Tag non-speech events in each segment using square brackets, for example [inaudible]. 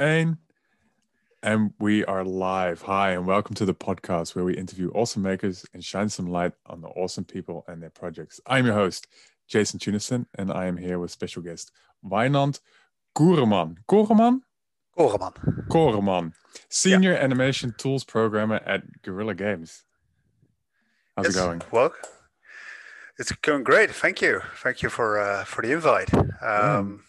Ain, and we are live. Hi, and welcome to the podcast where we interview awesome makers and shine some light on the awesome people and their projects. I'm your host, Jason Tunison, and I am here with special guest Wijnand Koereman. Koereman? Koereman. Koereman, Senior yeah. Animation Tools Programmer at Guerrilla Games. How's it going? Well, it's going great. Thank you. Thank you for uh, for the invite. Um,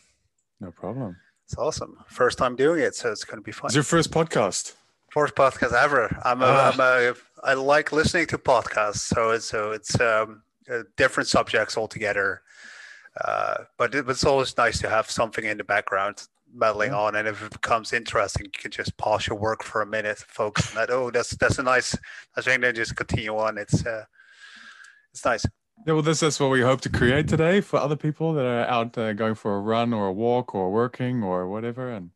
no problem. It's awesome. First time doing it, so it's going to be fun. It's your first podcast. First podcast ever. I'm a, ah. I'm a I like listening to podcasts, so it's so it's um, uh, different subjects altogether. Uh, but it, it's always nice to have something in the background meddling yeah. on, and if it becomes interesting, you can just pause your work for a minute, focus on that. Oh, that's that's a nice. I think then just continue on. It's uh, it's nice. Yeah, well, this is what we hope to create today for other people that are out uh, going for a run or a walk or working or whatever, and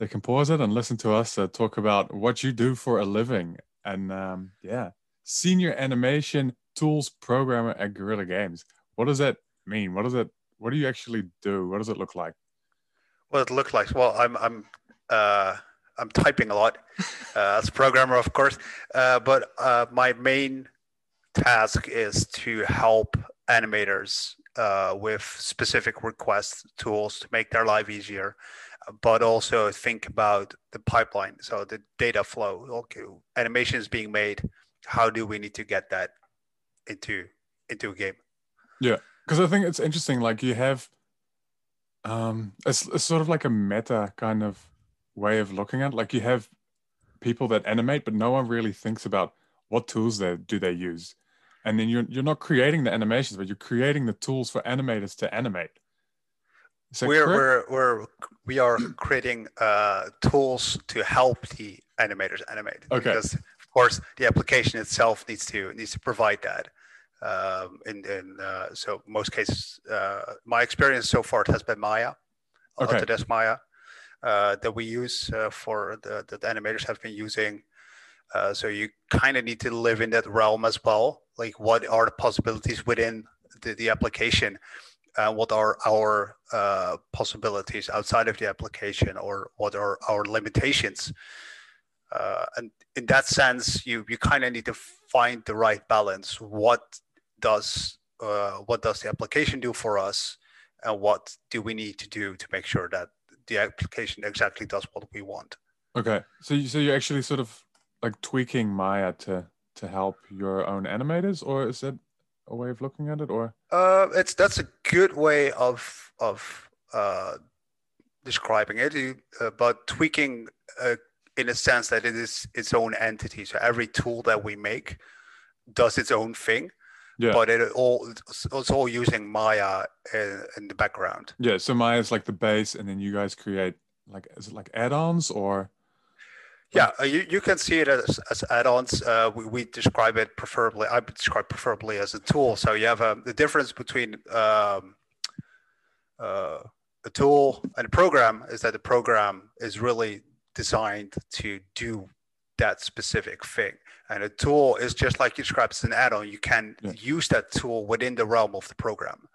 they can pause it and listen to us uh, talk about what you do for a living. And um, yeah, senior animation tools programmer at Guerrilla Games. What does that mean? What does it? What do you actually do? What does it look like? What it looks like? Well, I'm I'm uh, I'm typing a lot [laughs] uh, as a programmer, of course, uh, but uh, my main task is to help animators uh, with specific request tools to make their life easier, but also think about the pipeline. So the data flow. Okay, animation is being made. How do we need to get that into into a game? Yeah, because I think it's interesting. Like you have, um, it's, it's sort of like a meta kind of way of looking at. It. Like you have people that animate, but no one really thinks about what tools they do they use and then you're you're not creating the animations, but you're creating the tools for animators to animate. We're, we're we're we are creating uh, tools to help the animators animate. Okay. Because of course the application itself needs to needs to provide that. Um, in in uh, so most cases, uh, my experience so far has been Maya, okay. Autodesk Maya, uh, that we use uh, for the, the animators have been using. Uh, so you kind of need to live in that realm as well. Like what are the possibilities within the, the application? Uh, what are our uh, possibilities outside of the application or what are our limitations? Uh, and in that sense you you kind of need to find the right balance. What does uh, what does the application do for us and what do we need to do to make sure that the application exactly does what we want? Okay. So you so you're actually sort of like tweaking maya to to help your own animators, or is that a way of looking at it? Or uh, it's that's a good way of of uh, describing it, uh, but tweaking uh, in a sense that it is its own entity. So every tool that we make does its own thing. Yeah. But it all it's all using Maya in, in the background. Yeah. So Maya is like the base, and then you guys create like is it like add-ons or yeah, uh, you, you can see it as, as add-ons. Uh, we, we describe it preferably, I would describe preferably as a tool. So you have um, the difference between um, uh, a tool and a program is that the program is really designed to do that specific thing. And a tool is just like you described as an add-on. You can yeah. use that tool within the realm of the program.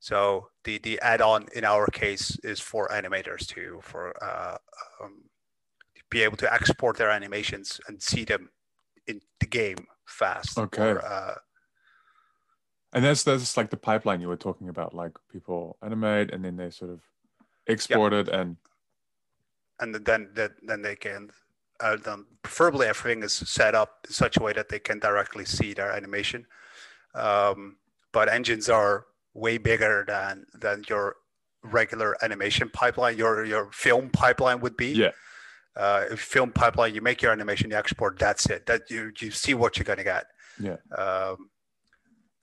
So the, the add-on in our case is for animators too, for uh, um, be able to export their animations and see them in the game fast. Okay. Or, uh, and that's that's like the pipeline you were talking about, like people animate and then they sort of export yeah. it and and then that then they can uh, then preferably everything is set up in such a way that they can directly see their animation. Um, but engines are way bigger than than your regular animation pipeline. Your your film pipeline would be. Yeah uh, film pipeline, you make your animation, you export, that's it. That you you see what you're gonna get. Yeah. Um,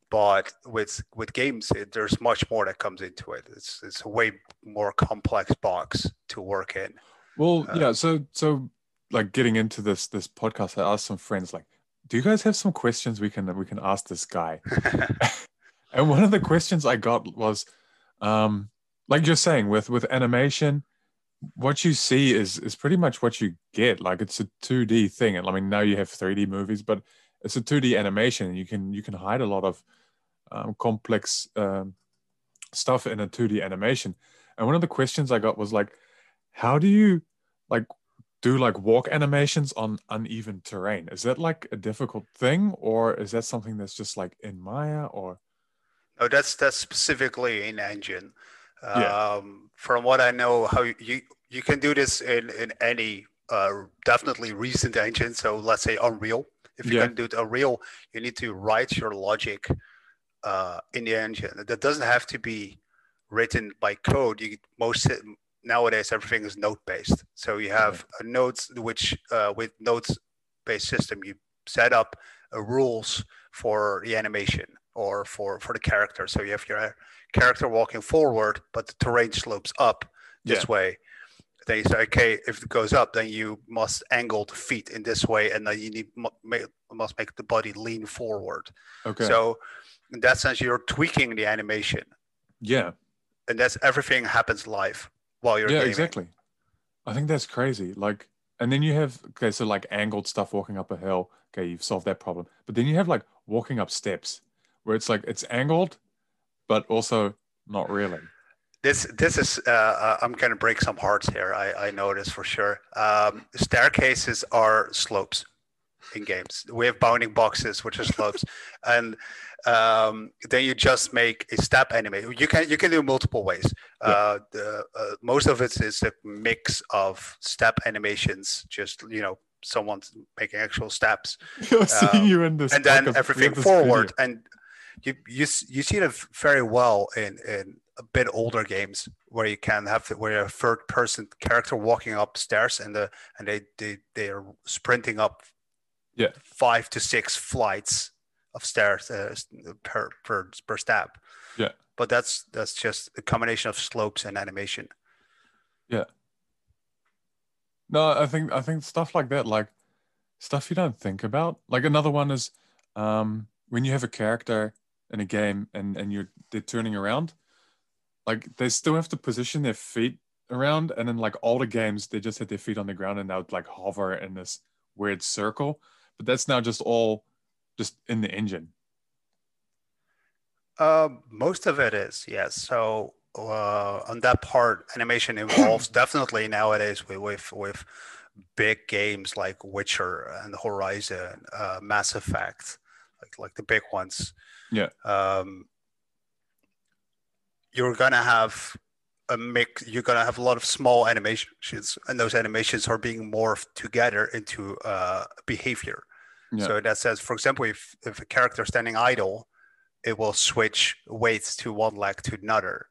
but with with games, it, there's much more that comes into it. It's it's a way more complex box to work in. Well, uh, yeah. So so like getting into this this podcast, I asked some friends like, "Do you guys have some questions we can we can ask this guy?" [laughs] and one of the questions I got was, um, like you're saying with with animation what you see is is pretty much what you get. Like it's a 2D thing. And I mean, now you have 3D movies, but it's a 2D animation, and you can you can hide a lot of um, complex um, stuff in a 2D animation. And one of the questions I got was like, how do you like do like walk animations on uneven terrain? Is that like a difficult thing, or is that something that's just like in Maya, or? No, that's that's specifically in engine. Yeah. Um, from what I know, how you you can do this in in any uh, definitely recent engine. So let's say Unreal. If you're Yeah. to do it Unreal, you need to write your logic uh, in the engine. That doesn't have to be written by code. You most nowadays everything is node based. So you have a nodes which uh, with nodes based system you set up uh, rules for the animation or for for the character. So you have your character walking forward, but the terrain slopes up this Yeah. way. Then you say, okay, if it goes up, then you must angle the feet in this way, and then you need must make the body lean forward. Okay. So in that sense, you're tweaking the animation, yeah. and that's everything happens live while you're yeah, gaming. exactly. I think that's crazy. Like, and then you have okay, so like angled stuff walking up a hill. Okay, you've solved that problem. But then you have like walking up steps, where it's like it's angled, but also not really. This this is uh, uh, I'm gonna break some hearts here. I I know this for sure. Um, staircases are slopes in games. We have bounding boxes, which are slopes, [laughs] and um, then you just make a step animation. You can you can do multiple ways. Uh, the, uh, most of it is a mix of step animations. Just you know, someone's making actual steps, [laughs] see Um, you in this, and then everything forward. video. And you you you see it very well in in a bit older games where you can have the, where a third person character walking upstairs and the and they they they are sprinting up Yeah. five to six flights of stairs uh, per per per step. Yeah. But that's that's just a combination of slopes and animation. Yeah no, I think I think stuff like that, like stuff you don't think about. Like another one is um, when you have a character in a game and and you're they're turning around, like they still have to position their feet around, and in like older games they just had their feet on the ground and they would like hover in this weird circle. But that's now just all just in the engine. Um, most of it is yes. So uh, on that part, animation involves [clears throat] definitely nowadays with, with with big games like Witcher and Horizon, uh, Mass Effect, like like the big ones. Yeah. Um, you're gonna have a mix. You're gonna have a lot of small animations, and those animations are being morphed together into uh, behavior. Yeah. So that says, for example, if if a character is standing idle, it will switch weights to one leg to another.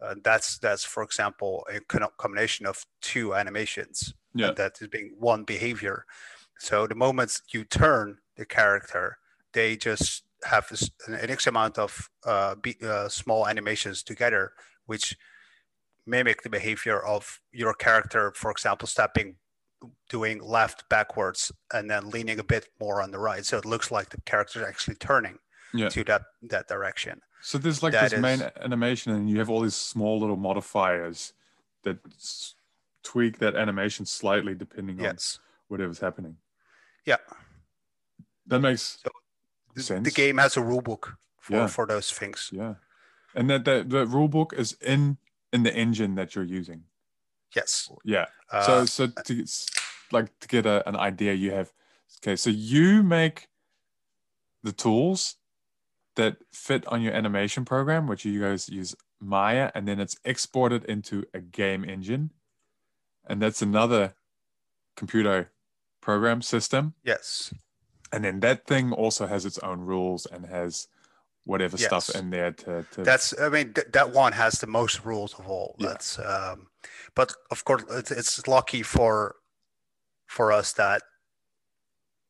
Uh, that's that's for example a combination of two animations Yeah. that is being one behavior. So the moment you turn the character, they just have an X amount of uh, be, uh, small animations together, which mimic the behavior of your character. For example, stepping, doing left backwards, and then leaning a bit more on the right. So it looks like the character is actually turning Yeah. to that that direction. So there's like That this main animation, and you have all these small little modifiers that s- tweak that animation slightly depending on Yes. whatever's happening. Yeah. That makes So sense. the game has a rule book for, Yeah. for those things. Yeah, and that that the rule book is in in the engine that you're using. Yes. Yeah. Uh, so so to like to get a, an idea, you have okay. So you make the tools that fit on your animation program, which you guys use Maya, and then it's exported into a game engine, and that's another computer program system. yes. And then that thing also has its own rules and has whatever stuff in there to, to That's I mean th- that one has the most rules of all. Yeah. That's um, but of course it's, it's lucky for for us that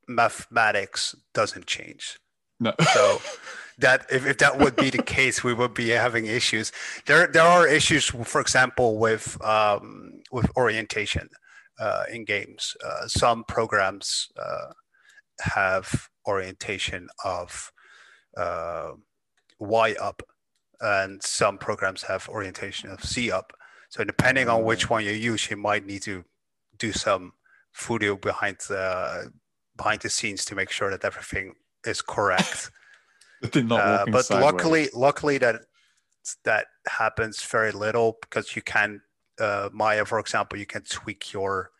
mathematics doesn't change. no. So [laughs] that if, if that would be the case, we would be having issues. There there are issues, for example, with um, with orientation uh, in games. Uh, some programs uh, have orientation of uh, Y up, and some programs have orientation of Z up. So depending on which one you use, you might need to do some voodoo behind the behind the scenes to make sure that everything is correct. [laughs] They're not Uh, but sideways. luckily, luckily that that happens very little because you can uh, Maya, for example, you can tweak your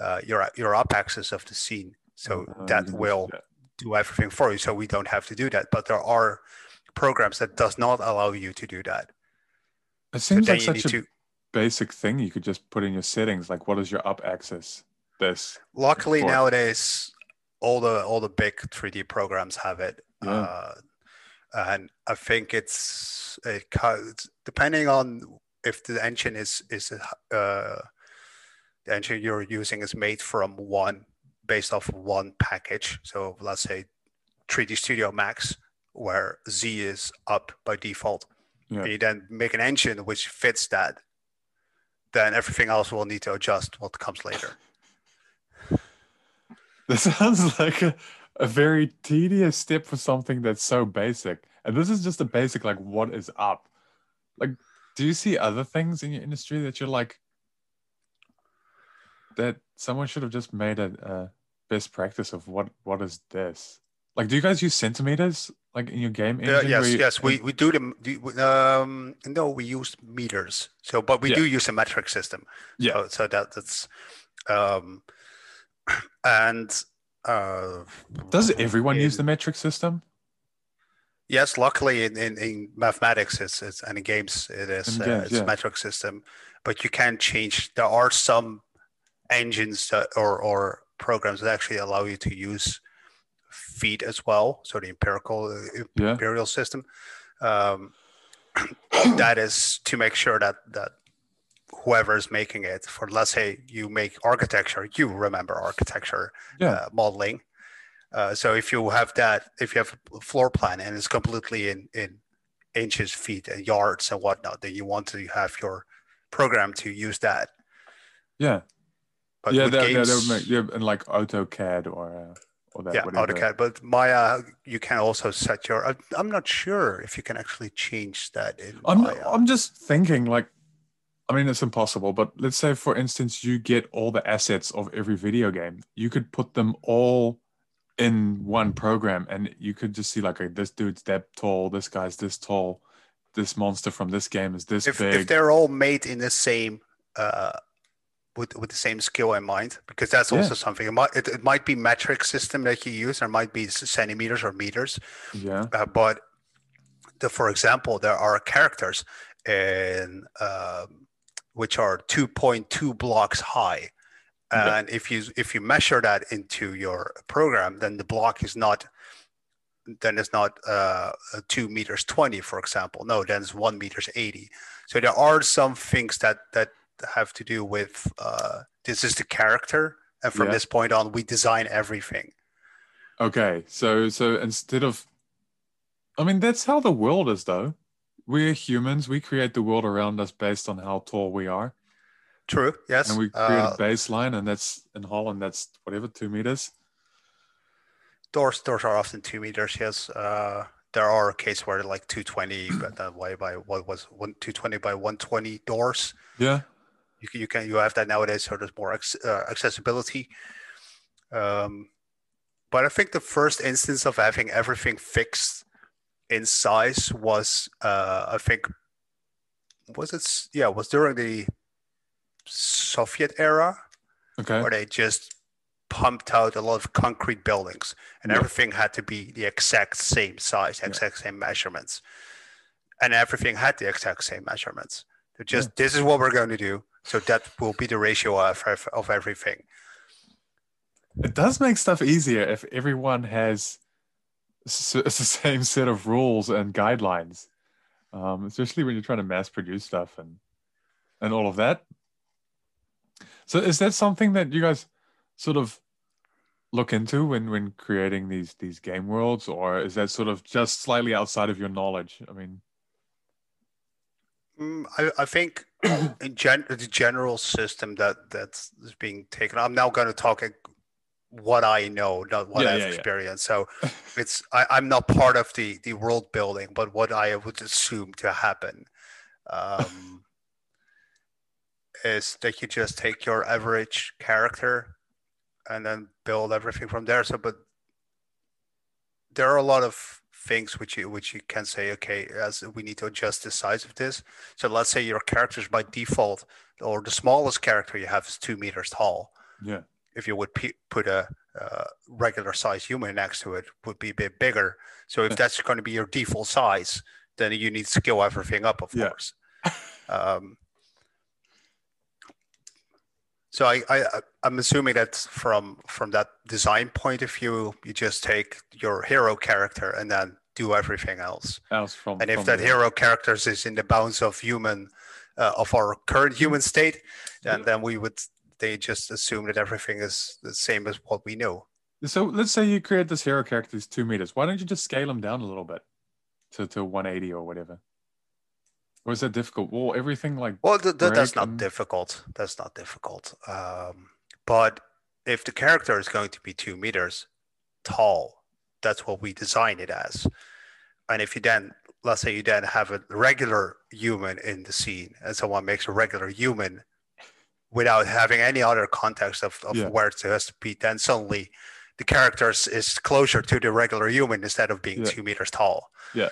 uh, your your up axis of the scene, so Uh, that can will yeah. do everything for you. So we don't have to do that. But there are programs that does not allow you to do that. It seems then like such a to. basic thing you could just put in your settings. Like, what is your up axis? This. Luckily for- nowadays, all the all the big 3D programs have it. Yeah. Uh, and I think it's it co- depending on if the engine is is uh, the engine you're using is made from one based off one package. So let's say 3D Studio Max, where Z is up by default. Yeah. You then make an engine which fits that. Then everything else will need to adjust what comes later. [laughs] [laughs] This sounds like a, a very tedious step for something that's so basic. And this is just a basic, like, what is up? Like, do you see other things in your industry that you're like, that someone should have just made a, a best practice of what what is this? Like, do you guys use centimeters like in your game engine? yes, you- yes, we, we do them. Um, no, we use meters. So, but we Yeah. do use a metric system. Yeah. So, so that that's, um, [clears throat] and uh, Does everyone use the metric system? Yes, luckily in, in, in mathematics, it's, it's and in games it is In uh, it's yeah. a metric system, but you can change. There are some engines that, or or programs that actually allow you to use feet as well. So the empirical uh, Yeah. imperial system. Um, [clears throat] that is to make sure that that whoever is making it for let's say you make architecture you remember architecture Yeah. uh, modeling uh, so if you have that if you have a floor plan and it's completely in in inches feet and yards and whatnot then you want to have your program to use that Yeah. But yeah, that, games, that would make, yeah, and like AutoCAD or uh, or that yeah whatever. AutoCAD but Maya you can also set your I- I'm not sure if you can actually change that in I'm Maya I'm just thinking like I mean it's impossible, but let's say for instance you get all the assets of every video game. You could put them all in one program and you could just see like this dude's that tall, this guy's this tall, this monster from this game is this if, big. if they're all made in the same uh, with with the same skill in mind because that's also Yeah. something it might it, it might be metric system that you use or it might be centimeters or meters yeah. uh, but the, for example there are characters in um, which are 2.2 blocks high Yeah. and if you if you measure that into your program then the block is not then it's not uh, uh, two meters 20 for example no then it's one meters 80 so there are some things that that have to do with uh, this is the character and from Yeah. this point on we design everything Okay. So so instead of I mean that's how the world is though. We're humans, we create the world around us based on how tall we are. true yes and we create Uh, a baseline and that's in holland that's whatever two meters doors doors are often two meters yes uh there are cases where like 220 but that way by what was one 220 by 120 doors yeah you can you can you have that nowadays so there's more ex, uh, accessibility um but i think the first instance of having everything fixed in size was uh i think was it yeah was during the soviet era okay where they just pumped out a lot of concrete buildings and Yeah. everything had to be the exact same size, exact same measurements. And everything had the exact same measurements. So just this is what we're going to do. So that will be the ratio of, of, everything. it does make stuff easier if everyone has s- [laughs] the same set of rules and guidelines um, especially when you're trying to mass produce stuff and and all of that so is that something that you guys sort of look into when when creating these these game worlds or is that sort of just slightly outside of your knowledge i mean I, I think [clears throat] in gen- the general system that that's being taken. I'm now going to talk what I know, not what Yeah, I've yeah, yeah. experienced. So [laughs] it's I, I'm not part of the the world building, but what I would assume to happen um, [laughs] is that you just take your average character and then build everything from there. So, but there are a lot of things which you which you can say, okay, as we need to adjust the size of this. So let's say your characters by default, or the smallest character you have is two meters tall. Yeah. If you would p- put a uh, regular size human next to it, would be a bit bigger. So if that's going to be your default size, then you need to scale everything up, of Yeah. course. um, so I, I I'm assuming that from from that design point of view, you just take your hero character and then do everything else. Else from And if from that the- hero characters is in the bounds of human uh, of our current human state, then then we would they just assume that everything is the same as what we know. So let's say you create this hero character who's two meters. Why don't you just scale him down a little bit to, to 180 or whatever? Or is that difficult? Well, everything like Well, th- th- that's break not difficult. That's not difficult. Um, but if the character is going to be two meters tall, that's what we design it as. And if you then, let's say you then have a regular human in the scene and someone makes a regular human without having any other context of, of Yeah. where it has to be, then suddenly the character is- is closer to the regular human instead of being Yeah. two meters tall. Yeah,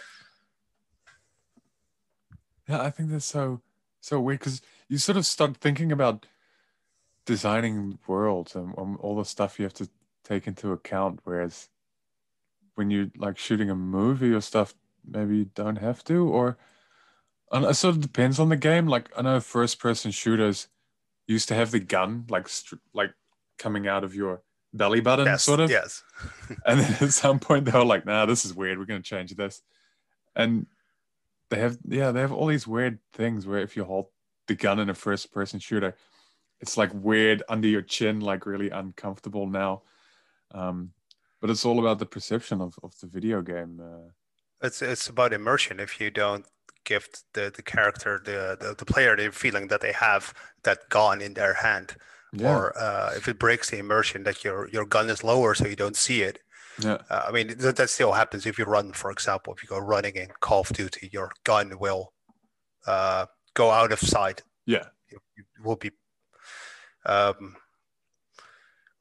I think that's so so weird because you sort of start thinking about designing worlds and, um, all the stuff you have to take into account. Whereas when you're like shooting a movie or stuff, maybe you don't have to. Or and it sort of depends on the game. Like I know first-person shooters used to have the gun like str- like coming out of your belly button, Yes, sort of. yes. [laughs] And then at some point they were like, nah, this is weird. We're going to change this. And they have, yeah, they have all these weird things where if you hold the gun in a first person shooter, it's like weird under your chin, like really uncomfortable now. Um, but it's all about the perception of, of the video game. Uh, It's it's about immersion. If you don't give the, the character, the, the the player, the feeling that they have that gun in their hand, yeah. or uh, if it breaks the immersion that your your gun is lower so you don't see it. Yeah. Uh, I mean that, that still happens if you run, for example, if you go running in Call of Duty, your gun will uh, go out of sight. Yeah. It, it will be. Um,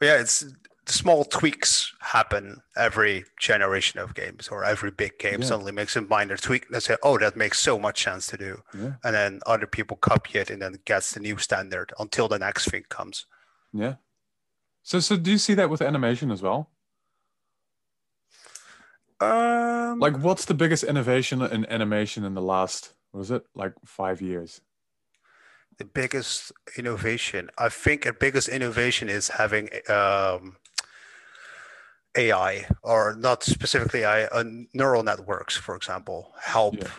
yeah, it's small tweaks happen every generation of games or every big game Yeah. suddenly makes a minor tweak and say, oh, that makes so much sense to do. Yeah. And then other people copy it and then it gets the new standard until the next thing comes. Yeah. So, so do you see that with animation as well? Um, Like, what's the biggest innovation in animation in the last, was it, like five years? the biggest innovation, I think the biggest innovation is having um, AI or not specifically AI, uh, neural networks, for example, help Yeah.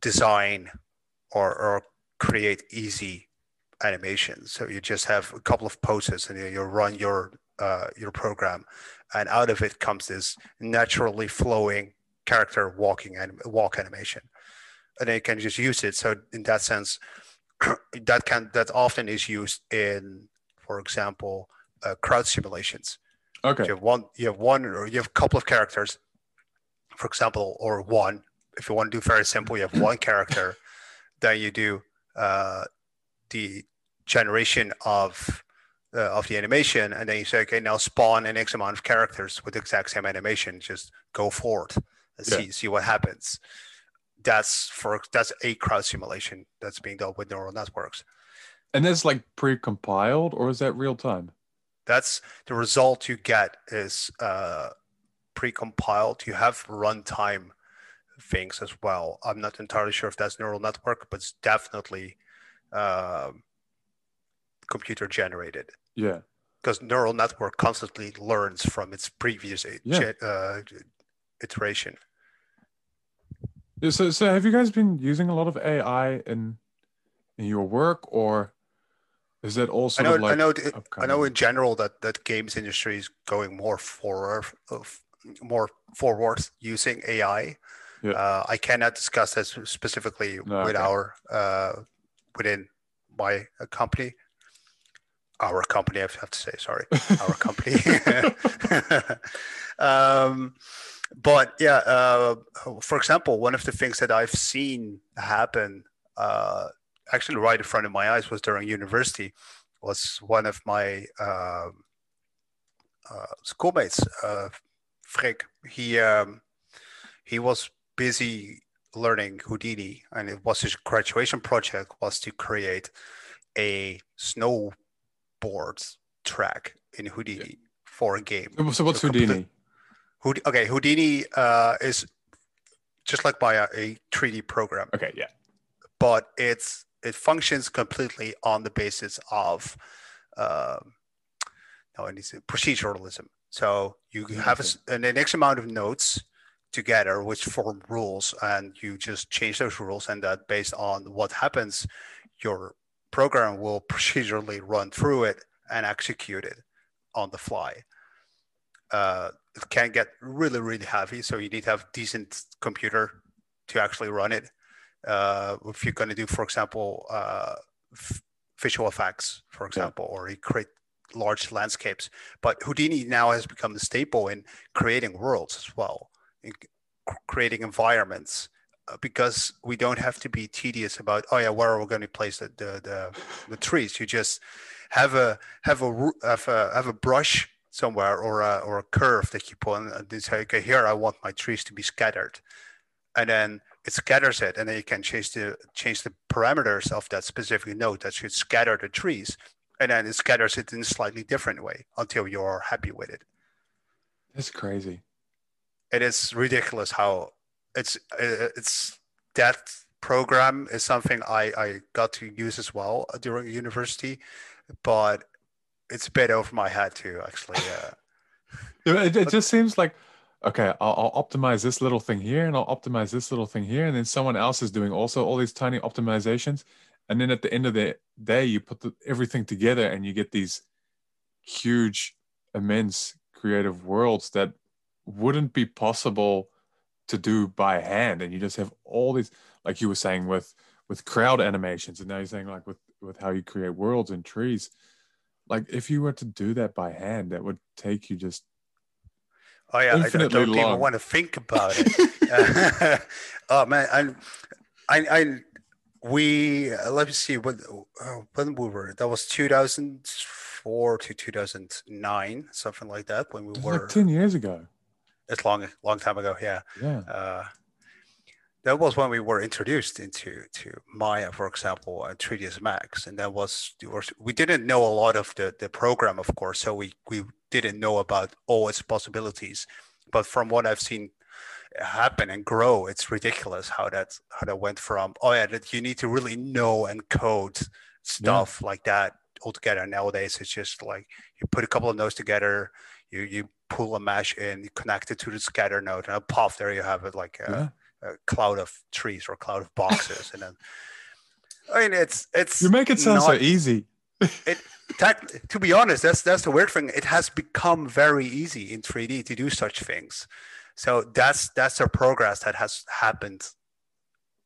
design or, or create easy animations. So you just have a couple of poses and you, you run your uh, your program, and out of it comes this naturally flowing character walking and walk animation, and then you can just use it. So in that sense, [clears throat] that can that often is used in, for example, uh, crowd simulations. Okay. You have one, you have one, or you have a couple of characters, for example, or one. If you want to do very simple, you have one character, [laughs] then you do uh, the generation of uh, of the animation, and then you say, okay, now spawn an X amount of characters with the exact same animation. Just go forward and Yeah. see see what happens. That's for that's a crowd simulation that's being done with neural networks. And that's like pre-compiled, or is that real time? that's the result you get is uh, pre-compiled. You have runtime things as well. I'm not entirely sure if that's neural network, but it's definitely um computer generated Yeah. because neural network constantly learns from its previous Yeah. uh, iteration. Yeah, So, so have you guys been using a lot of AI in in your work, or is that also? I know, like I know, I know in general that that games industry is going more forward, more forward using AI. Yeah. Uh, I cannot discuss this specifically No, with okay. our uh, within my uh, company. Our company, I have to say, sorry, [laughs] our company. [laughs] um, but yeah, uh, for example, one of the things that I've seen happen, uh, actually right in front of my eyes, was during university. Was one of my um uh, schoolmates, uh, Frick. He um, he was busy learning Houdini, and it was his graduation project was to create a snowboard track in Houdini yeah. for a game. So what's so Houdini? Houdini? Okay, Houdini uh, is just like by a, a 3D program. Okay, yeah. But it's it functions completely on the basis of uh, no, it needs proceduralism. So you have a, an, an X amount of nodes together which form rules, and you just change those rules, and that based on what happens, your program will procedurally run through it and execute it on the fly. Uh, it can get really, really heavy, so you need to have decent computer to actually run it. Uh, if you're going to do, for example, uh, f- visual effects, for example, yeah. or you create large landscapes. But Houdini now has become the staple in creating worlds as well, in creating environments, Uh, because we don't have to be tedious about oh yeah where are we going to place the the, the, the trees. You just have a have a have a have a brush somewhere or a, or a curve that you put on and say okay here I want my trees to be scattered, and then it scatters it and then you can change the change the parameters of that specific node that should scatter the trees and then it scatters it in a slightly different way until you're happy with it. That's crazy. It is ridiculous how it's it's that program is something I, I got to use as well during university, but it's a bit over my head too, actually. [laughs] Uh, it, it just seems like, okay, I'll, I'll, optimize this little thing here and I'll optimize this little thing here. And then someone else is doing also all these tiny optimizations and then at the end of the day you put the, everything together and you get these huge immense creative worlds that wouldn't be possible to do by hand and you just have all these like you were saying with with crowd animations and now you're saying like with with how you create worlds and trees. Like if you were to do that by hand that would take you just oh yeah i, don't long. even want to think about it. [laughs] [laughs] Oh man I, I i we uh, let me see when uh, when we were that was 2004 to 2009 something like that when we were like 10 years ago it's long long time ago yeah yeah uh, that was when we were introduced into to maya for example and 3ds max and that was we didn't know a lot of the the program of course so we we didn't know about all its possibilities but from what i've seen happen and grow. It's ridiculous how that how that went from oh yeah that you need to really know and code stuff yeah. like that altogether. Nowadays it's just like you put a couple of nodes together, you you pull a mesh in, you connect it to the scatter node, and a puff there you have it like a, yeah. a cloud of trees or a cloud of boxes, and then I mean it's it's you make it sound not, so easy. it that, to be honest, that's that's the weird thing. It has become very easy in 3D to do such things. So that's that's a progress that has happened,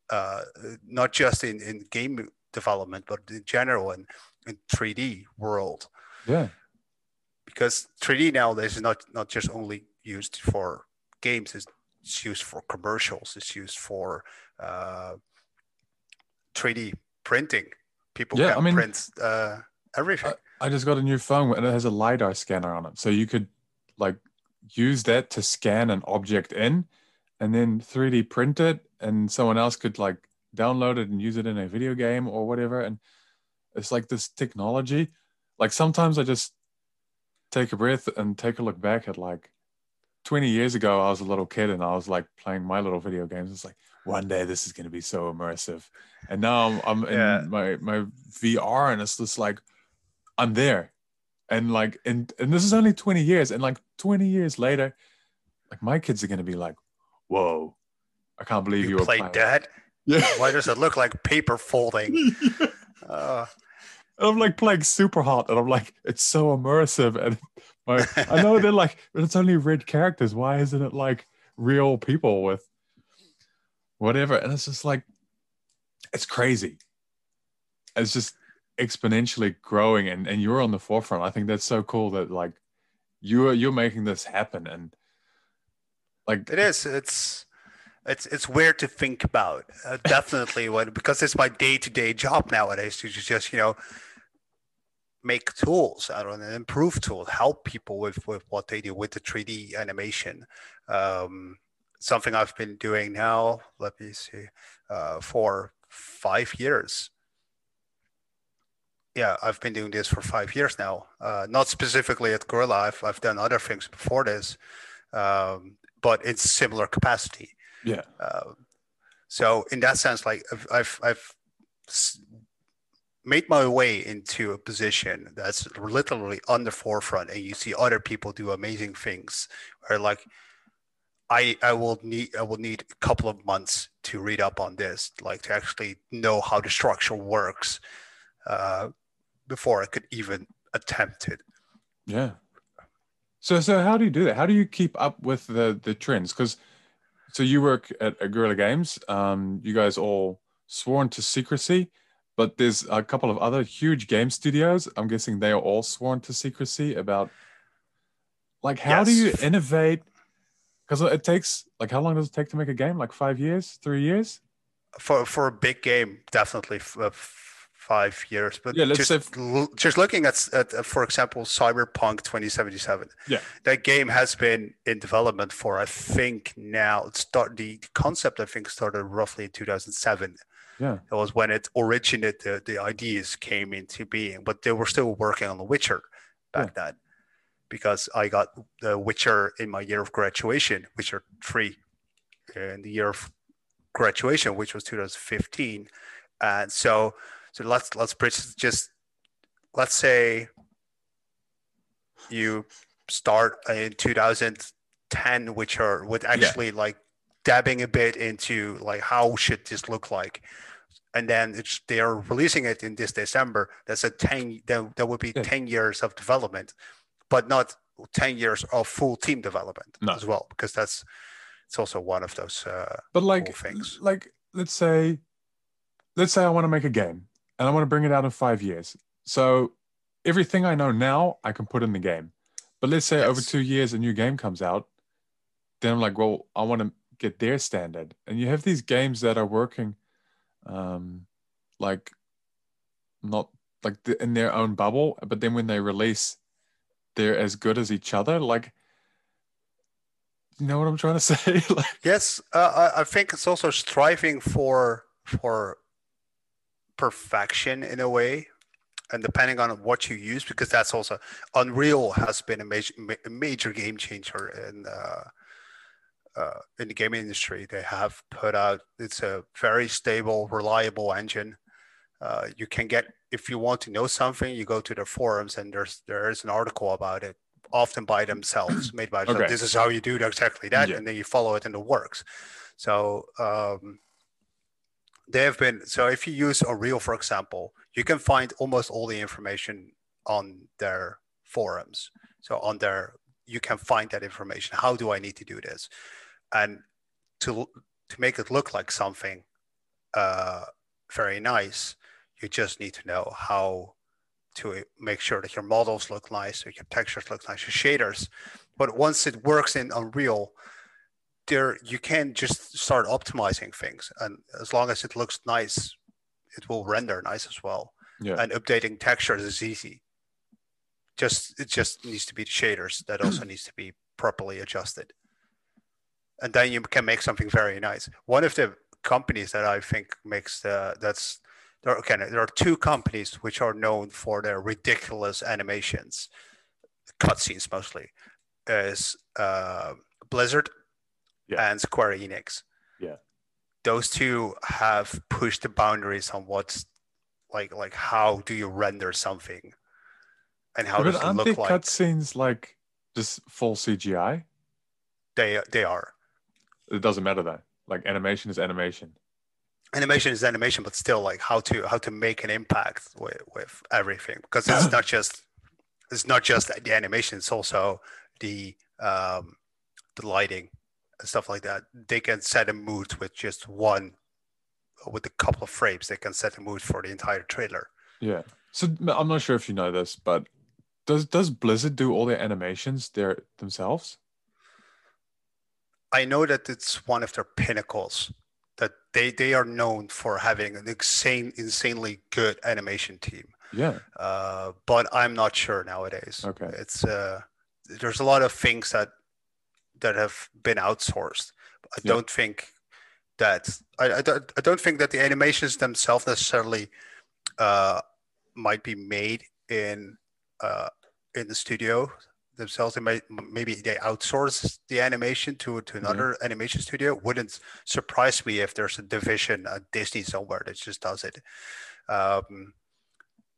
uh, not just in, in game development, but in general in, in 3D world. Yeah. Because 3D nowadays is not not just only used for games; it's, it's used for commercials. It's used for uh, 3D printing. People yeah, can I mean, print uh, everything. I, I just got a new phone and it has a lidar scanner on it, so you could like use that to scan an object in and then 3D print it and someone else could like download it and use it in a video game or whatever. And it's like this technology. Like sometimes I just take a breath and take a look back at like 20 years ago, I was a little kid and I was like playing my little video games. It's like one day this is going to be so immersive. And now I'm, I'm yeah. in my, my VR and it's just like, I'm there and like and and this is only 20 years and like 20 years later like my kids are going to be like whoa i can't believe you, you played that yeah why does it look like paper folding yeah. [laughs] Uh, uh. i'm like playing Superhot, and i'm like it's so immersive and [laughs] my, i know they're like it's only red characters why isn't it like real people with whatever and it's just like it's crazy it's just exponentially growing and, and you're on the forefront. I think that's so cool that like you're you're making this happen and like it is. It's it's it's weird to think about. Uh, definitely when because it's my day to day job nowadays to just you know make tools I don't know, improve tools, help people with with what they do with the 3D animation. Um, something I've been doing now. Let me see, uh, for five years. Yeah, I've been doing this for five years now. Uh, not specifically at Guerrilla, I've I've done other things before this, um, but in similar capacity. Yeah. Uh, so in that sense, like I've I've, I've made my way into a position that's literally on the forefront, and you see other people do amazing things. or like I I will need I will need a couple of months to read up on this, like to actually know how the structure works uh, before I could even attempt it. Yeah. So so how do you do that? How do you keep up with the the trends? Because so you work at, at Guerrilla Games. Um, you guys all sworn to secrecy, but there's a couple of other huge game studios. I'm guessing they are all sworn to secrecy about like how yes. do you innovate because it takes like how long does it take to make a game? Like five years, three years? For for a big game, definitely uh, five years. But yeah, let's just, say just looking at, at uh, for example, Cyberpunk 2077. Yeah, that game has been in development for I think now. It start the concept I think started roughly in 2007. Yeah, it was when it originated. The, ideas came into being, but they were still working on The Witcher back yeah. then because I got The Witcher in my year of graduation, Witcher 3 in the year of graduation, which was 2015. And so, so let's let's just let's say you start in 2010, which are with actually yeah. like dabbing a bit into like how should this look like and then it's they are releasing it in this December. That's a ten. That, that would be yeah. ten years of development but not 10 years of full team development no. as well because that's it's also one of those uh, but like cool things like let's say let's say i want to make a game and i want to bring it out in five years so everything i know now i can put in the game but let's say yes. over two years a new game comes out then i'm like well i want to get their standard and you have these games that are working um like not like the, in their own bubble but then when they release they're as good as each other. Like, you know what I'm trying to [laughs] say? like, yes, uh, I think it's also striving for for perfection in a way, and depending on what you use, because that's also Unreal has been a major major game changer in. Uh, uh, in the gaming industry, they have put out it's a very stable, reliable engine. Uh, you can get if you want to know something, you go to the forums and there's there's an article about it, often by themselves, [clears throat] made by themselves. Okay. This is how you do exactly that, yeah. and then you follow it and it works. So um, they have been. So if you use Unreal, for example, you can find almost all the information on their forums. So on their, you can find that information. How do I need to do this? And to to make it look like something uh, very nice, you just need to know how to make sure that your models look nice, or your textures look nice, your shaders. But once it works in Unreal, there you can just start optimizing things, and as long as it looks nice, it will render nice as well. Yeah. And updating textures is easy. Just it just needs to be the shaders that also [clears throat] needs to be properly adjusted, and then you can make something very nice. One of the companies that I think makes the that's there are, okay, there are two companies which are known for their ridiculous animations, cutscenes mostly, is uh, Blizzard yeah. and Square Enix. Yeah, those two have pushed the boundaries on what's like like how do you render something, and how but does it look like. Cutscenes like just full CGI. They they are. It doesn't matter though. Like animation is animation. Animation is animation but still like how to how to make an impact with with everything. Because it's not just it's not just the animation it's also the um the lighting and stuff like that. They can set a mood with just one with a couple of frames. They can set a mood for the entire trailer. Yeah. So i'm not sure if you know this but does does blizzard do all their animations there themselves i know that it's one of their pinnacles that they they are known for having an insane insanely good animation team. Yeah. Uh, but I'm not sure nowadays. Okay. It's uh, there's a lot of things that that have been outsourced, I Yeah. don't think that I, I, don't, I don't think that the animations themselves necessarily uh, might be made in uh, in the studio themselves. They might maybe they outsource the animation to to another animation studio. Wouldn't surprise me if there's a division at Disney somewhere that just does it. Um,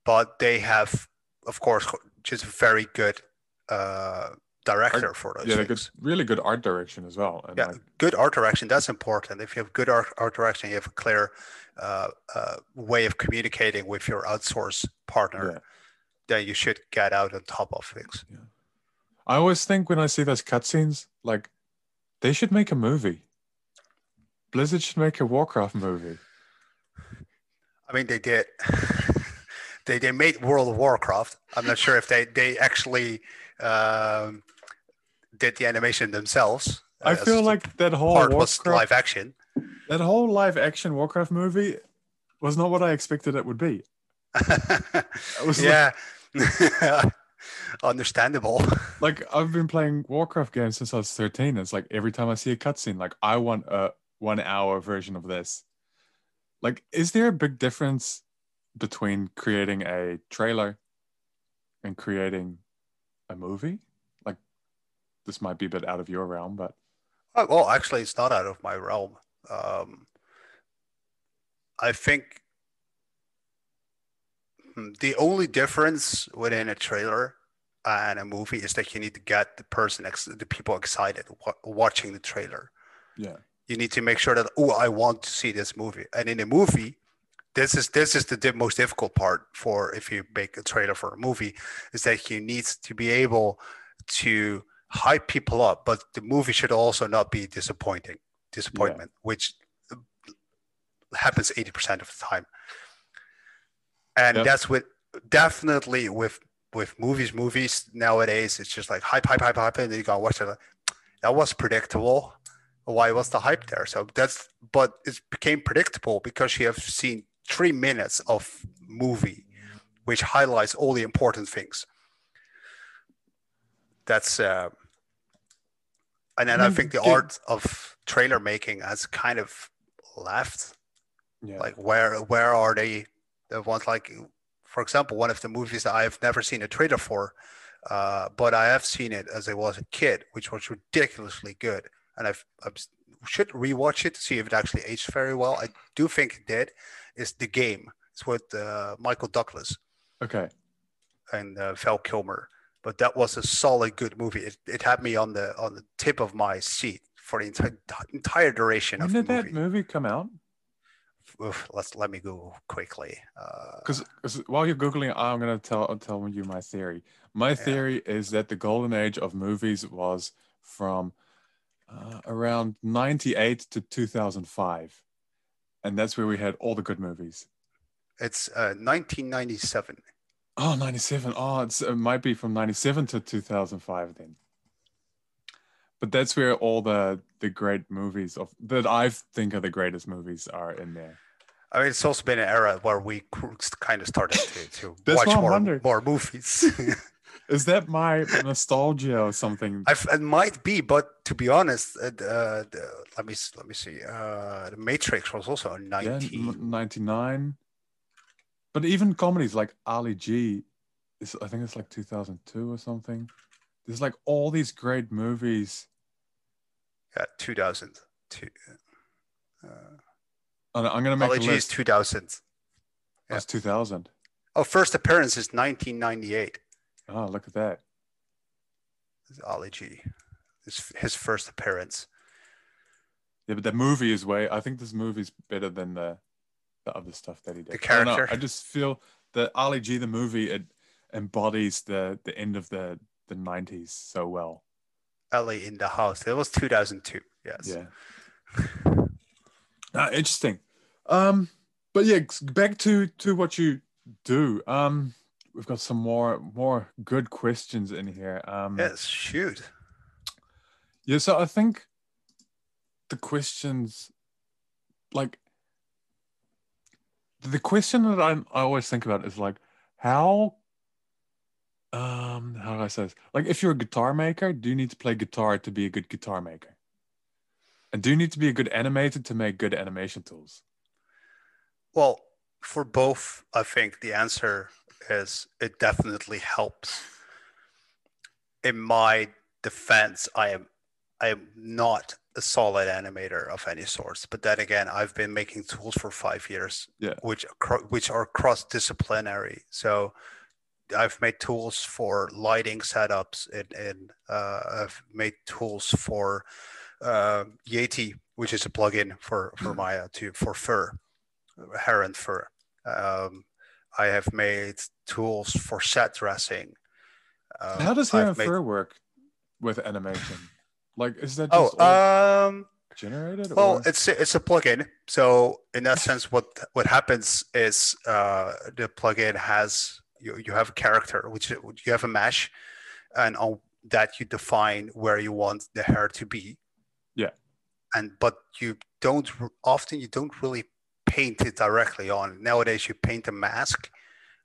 but they have, of course, just a very good uh, director for those yeah, good, really good art direction as well. And Yeah, like, good art direction. That's important. If you have good art, art direction, you have a clear uh, uh, way of communicating with your outsource partner. Yeah. Then you should get out on top of things. I always think when I see those cutscenes, like they should make a movie. Blizzard should make a Warcraft movie. I mean, they did. [laughs] they they made World of Warcraft. I'm not sure if they they actually um, did the animation themselves. I feel like that whole part was Warcraft, live action. that whole live action Warcraft movie was not what I expected it would be. [laughs] was like- yeah, [laughs] [laughs] understandable. [laughs] Like I've been playing Warcraft games since I was 13. It's like every time I see a cutscene, like I want a one hour version of this. Like, is there a big difference between creating a trailer and creating a movie? Like, this might be a bit out of your realm, but Oh, well, actually, it's not out of my realm. Um, I think the only difference within a trailer and a movie is that you need to get the person, ex- the people excited wa- watching the trailer. yeah, You need to make sure that oh, I want to see this movie. And in a movie, this is this is the di- most difficult part for if you make a trailer for a movie, is that you need to be able to hype people up, but the movie should also not be disappointing, disappointment, which uh, happens 80% of the time. And Yep. that's with definitely with with movies, movies nowadays, it's just like hype, hype, hype, hype, and then you go watch it. like, That was predictable. Why was the hype there? So that's but it became predictable because you have seen three minutes of movie, which highlights all the important things. That's uh, and then I think the did- art of trailer making has kind of left. yeah, Like where where are they? The ones like, for example, one of the movies that I've never seen a trailer for, uh, but I have seen it as I was a kid, which was ridiculously good, and I've, I've should rewatch it to see if it actually aged very well. I do think it did. Is the game? It's with uh, Michael Douglas okay, and uh, Val Kilmer, but that was a solid, good movie. It, it had me on the on the tip of my seat for the entire entire duration when of did the that movie. movie come out? Oof, let's let me go quickly. Uh, Because while you're googling, I'm gonna tell tell you my theory. My theory is that the golden age of movies was from uh, around '98 to 2005, and that's where we had all the good movies. It's uh, 1997. Oh, 97. Oh, it's, it might be from 97 to 2005 then. But that's where all the the great movies of that I think are the greatest movies are in there. I mean, it's also been an era where we kind of started to, to [laughs] watch more, more movies. [laughs] Is that my nostalgia or something? I've, it might be, but to be honest, uh, the, the, let me let me see. Uh, the Matrix was also a 19. n- 99. But even comedies like Ali G, is, I think it's like 2002 or something. There's like all these great movies. 2002. Uh, And I'm gonna make a Apologies, list. 2000. That's 2000. Oh, first appearance is 1998. Oh, look at that. It's Ali G. His, his first appearance. Yeah, but the movie is way. I think this movie's better than the the other stuff that he did. The I character? I just feel that Ali G, the movie, it embodies the the end of the the 90s so well. Ellie in the house. It was 2002. Yes. Yeah. Ah, interesting. Um, but yeah, back to to what you do. Um, we've got some more more good questions in here. Um, Yes. Shoot. Yeah, so I think the questions, like, the question that I, I always think about is like, how, um, how do I say this? Like, if you're a guitar maker, do you need to play guitar to be a good guitar maker? And do you need to be a good animator to make good animation tools? Well, for both, I think the answer is it definitely helps. In my defense, I am I am not a solid animator of any sort But then again, I've been making tools for five years, yeah. which which are cross disciplinary. So I've made tools for lighting setups, and, and uh, I've made tools for uh, Yeti, which is a plugin for for Maya to for fur, hair and fur. Um, I have made tools for set dressing. Um, How does and made... fur work with animation? Like, is that oh, just oh um, generated? Well, or? it's it's a plugin. So in that sense, what what happens is uh, the plugin has you, you have a character, which you have a mesh, and on that you define where you want the hair to be. Yeah. And but you don't often you don't really paint it directly on. Nowadays, you paint a mask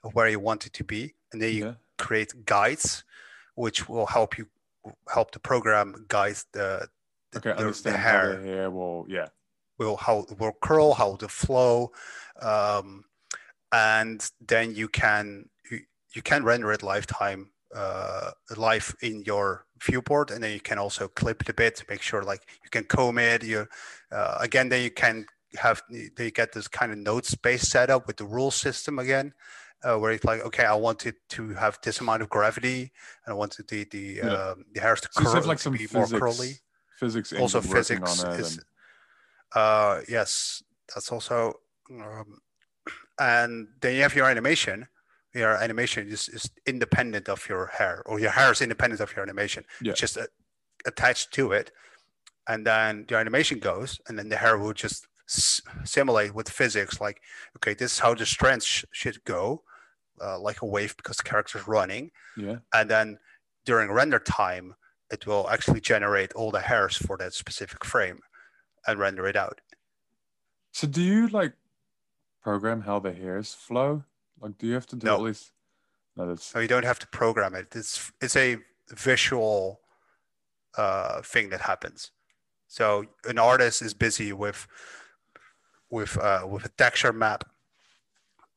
of where you want it to be, and then you yeah. create guides, which will help you help the program guide the the, okay, the, the hair. the hair will yeah will how will curl, how to flow, um, and then you can you, can render it lifetime uh, live in your viewport, and then you can also clip the bit to make sure like you can comb it. You uh, again, then you can have they get this kind of node space setup with the rule system again uh, where it's like, okay, I want it to have this amount of gravity, and I wanted the the yeah. uh, the hairs to, so curl, like to be physics, more curly. Physics also physics is, and... uh, yes, that's also, um, [clears throat] and then you have your animation. Your animation is, is independent of your hair, or your hair is independent of your animation. Yeah. It's just uh, attached to it, and then the animation goes, and then the hair will just simulate with physics like okay this is how the strands sh- should go uh, like a wave because the character is running. Yeah. And then during render time, it will actually generate all the hairs for that specific frame and render it out. So do you like program how the hairs flow? Like, do you have to do no. at least? No, that's. No, you don't have to program it. It's it's a visual uh, thing that happens. So an artist is busy with with uh, with a texture map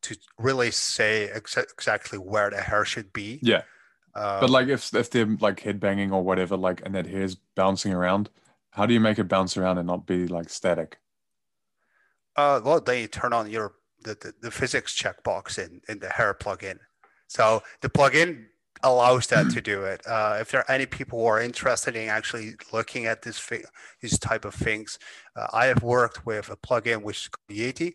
to really say ex- exactly where the hair should be. Yeah. Um, but like if if they're like head banging or whatever, like and that hair's bouncing around, how do you make it bounce around and not be like static? Uh, well, then you turn on your the, the, the physics checkbox in in the hair plugin. So the plugin allows that to do it. Uh, if there are any people who are interested in actually looking at this fi- these type of things, uh, I have worked with a plugin which is called Yeti,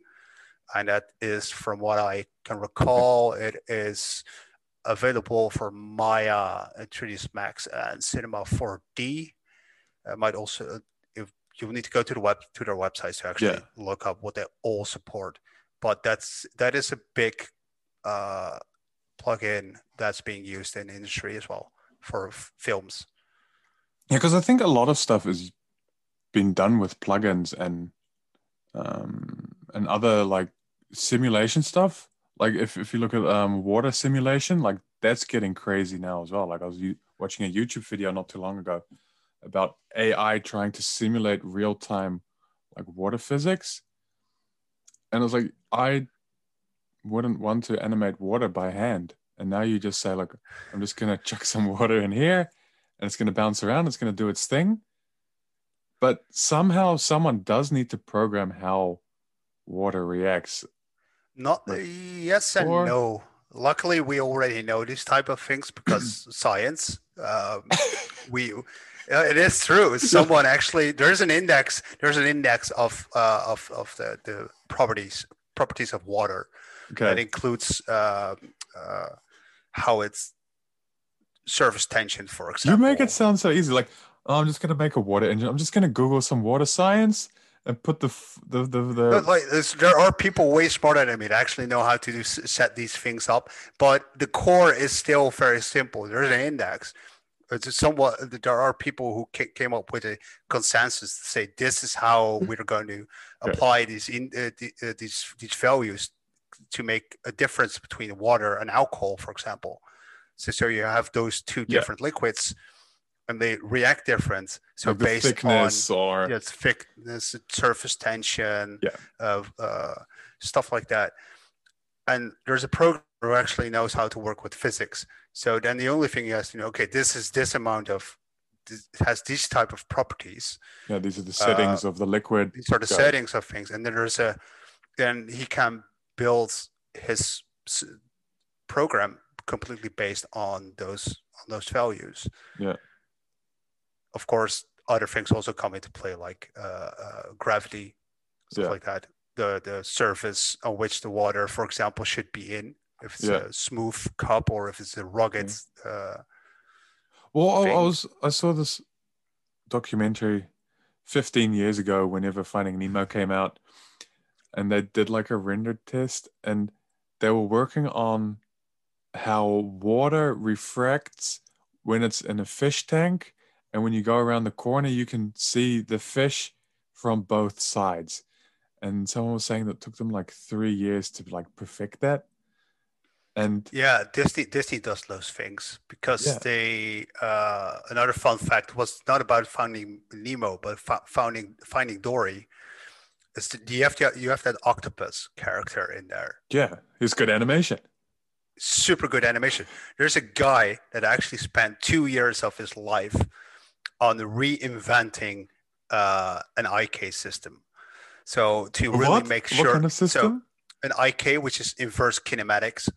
and that is from what I can recall, it is available for Maya, 3ds Max, and Cinema 4D. I might also, if you need to go to the web to their websites to actually yeah. look up what they all support. But that's that is a big uh, plugin that's being used in industry as well for f- films. Yeah, because I think a lot of stuff is being done with plugins and um, and other like simulation stuff. Like if, if you look at um, water simulation like that's getting crazy now as well. Like i was u- watching a youtube video not too long ago about ai trying to simulate real-time like water physics. And i was like i wouldn't want to animate water by hand and now you just say like i'm just going [laughs] to chuck some water in here and it's going to bounce around it's going to do its thing but somehow someone does need to program how water reacts not yes and or, no. Luckily, we already know these type of things [clears throat] because science. Um, we it is true. [laughs] Someone actually there's an index. There's an index of uh, of of the, the properties properties of water okay. that includes uh, uh, how it's surface tension, for example. You make it sound so easy. Like oh, I'm just gonna make a water engine. I'm just gonna Google some water science and put the the the, the... like there are people way smarter than me that actually know how to do, set these things up but the core is still very simple there's an index it's somewhat there are people who came up with a consensus to say this is how hmm. we're going to apply these in uh, uh, these these values to make a difference between water and alcohol for example so, so you have those two different yeah. liquids and they react different. So like based thickness on or yeah, it's thickness, surface tension, Yeah. of uh, stuff like that. And there's a program who actually knows how to work with physics. So then the only thing he has to know, okay, this is this amount of this has these type of properties. yeah, these are the settings of the liquid. These are the settings of things, and then there's a then he can build his program completely based on those on those values. Yeah. Of course, other things also come into play, like uh, uh, gravity, stuff Yeah. like that. The the surface on which the water, for example, should be in. If it's Yeah. a smooth cup or if it's a rugged. Uh, Well, I, I was I saw this documentary 15 years ago whenever Finding Nemo came out, and they did like a render test, and they were working on how water refracts when it's in a fish tank, and when you go around the corner, you can see the fish from both sides. And someone was saying that it took them like three years to like perfect that. And Yeah, Disney Disney does those things because Yeah. they. Uh, another fun fact was not about finding Nemo, but fo- finding finding Dory. Is the, you have to, you have that octopus character in there. yeah, it's good animation. Super good animation. There's a guy that actually spent two years of his life on reinventing uh, an IK system. So to really what? make what sure, kind of so system? an IK, which is inverse kinematics,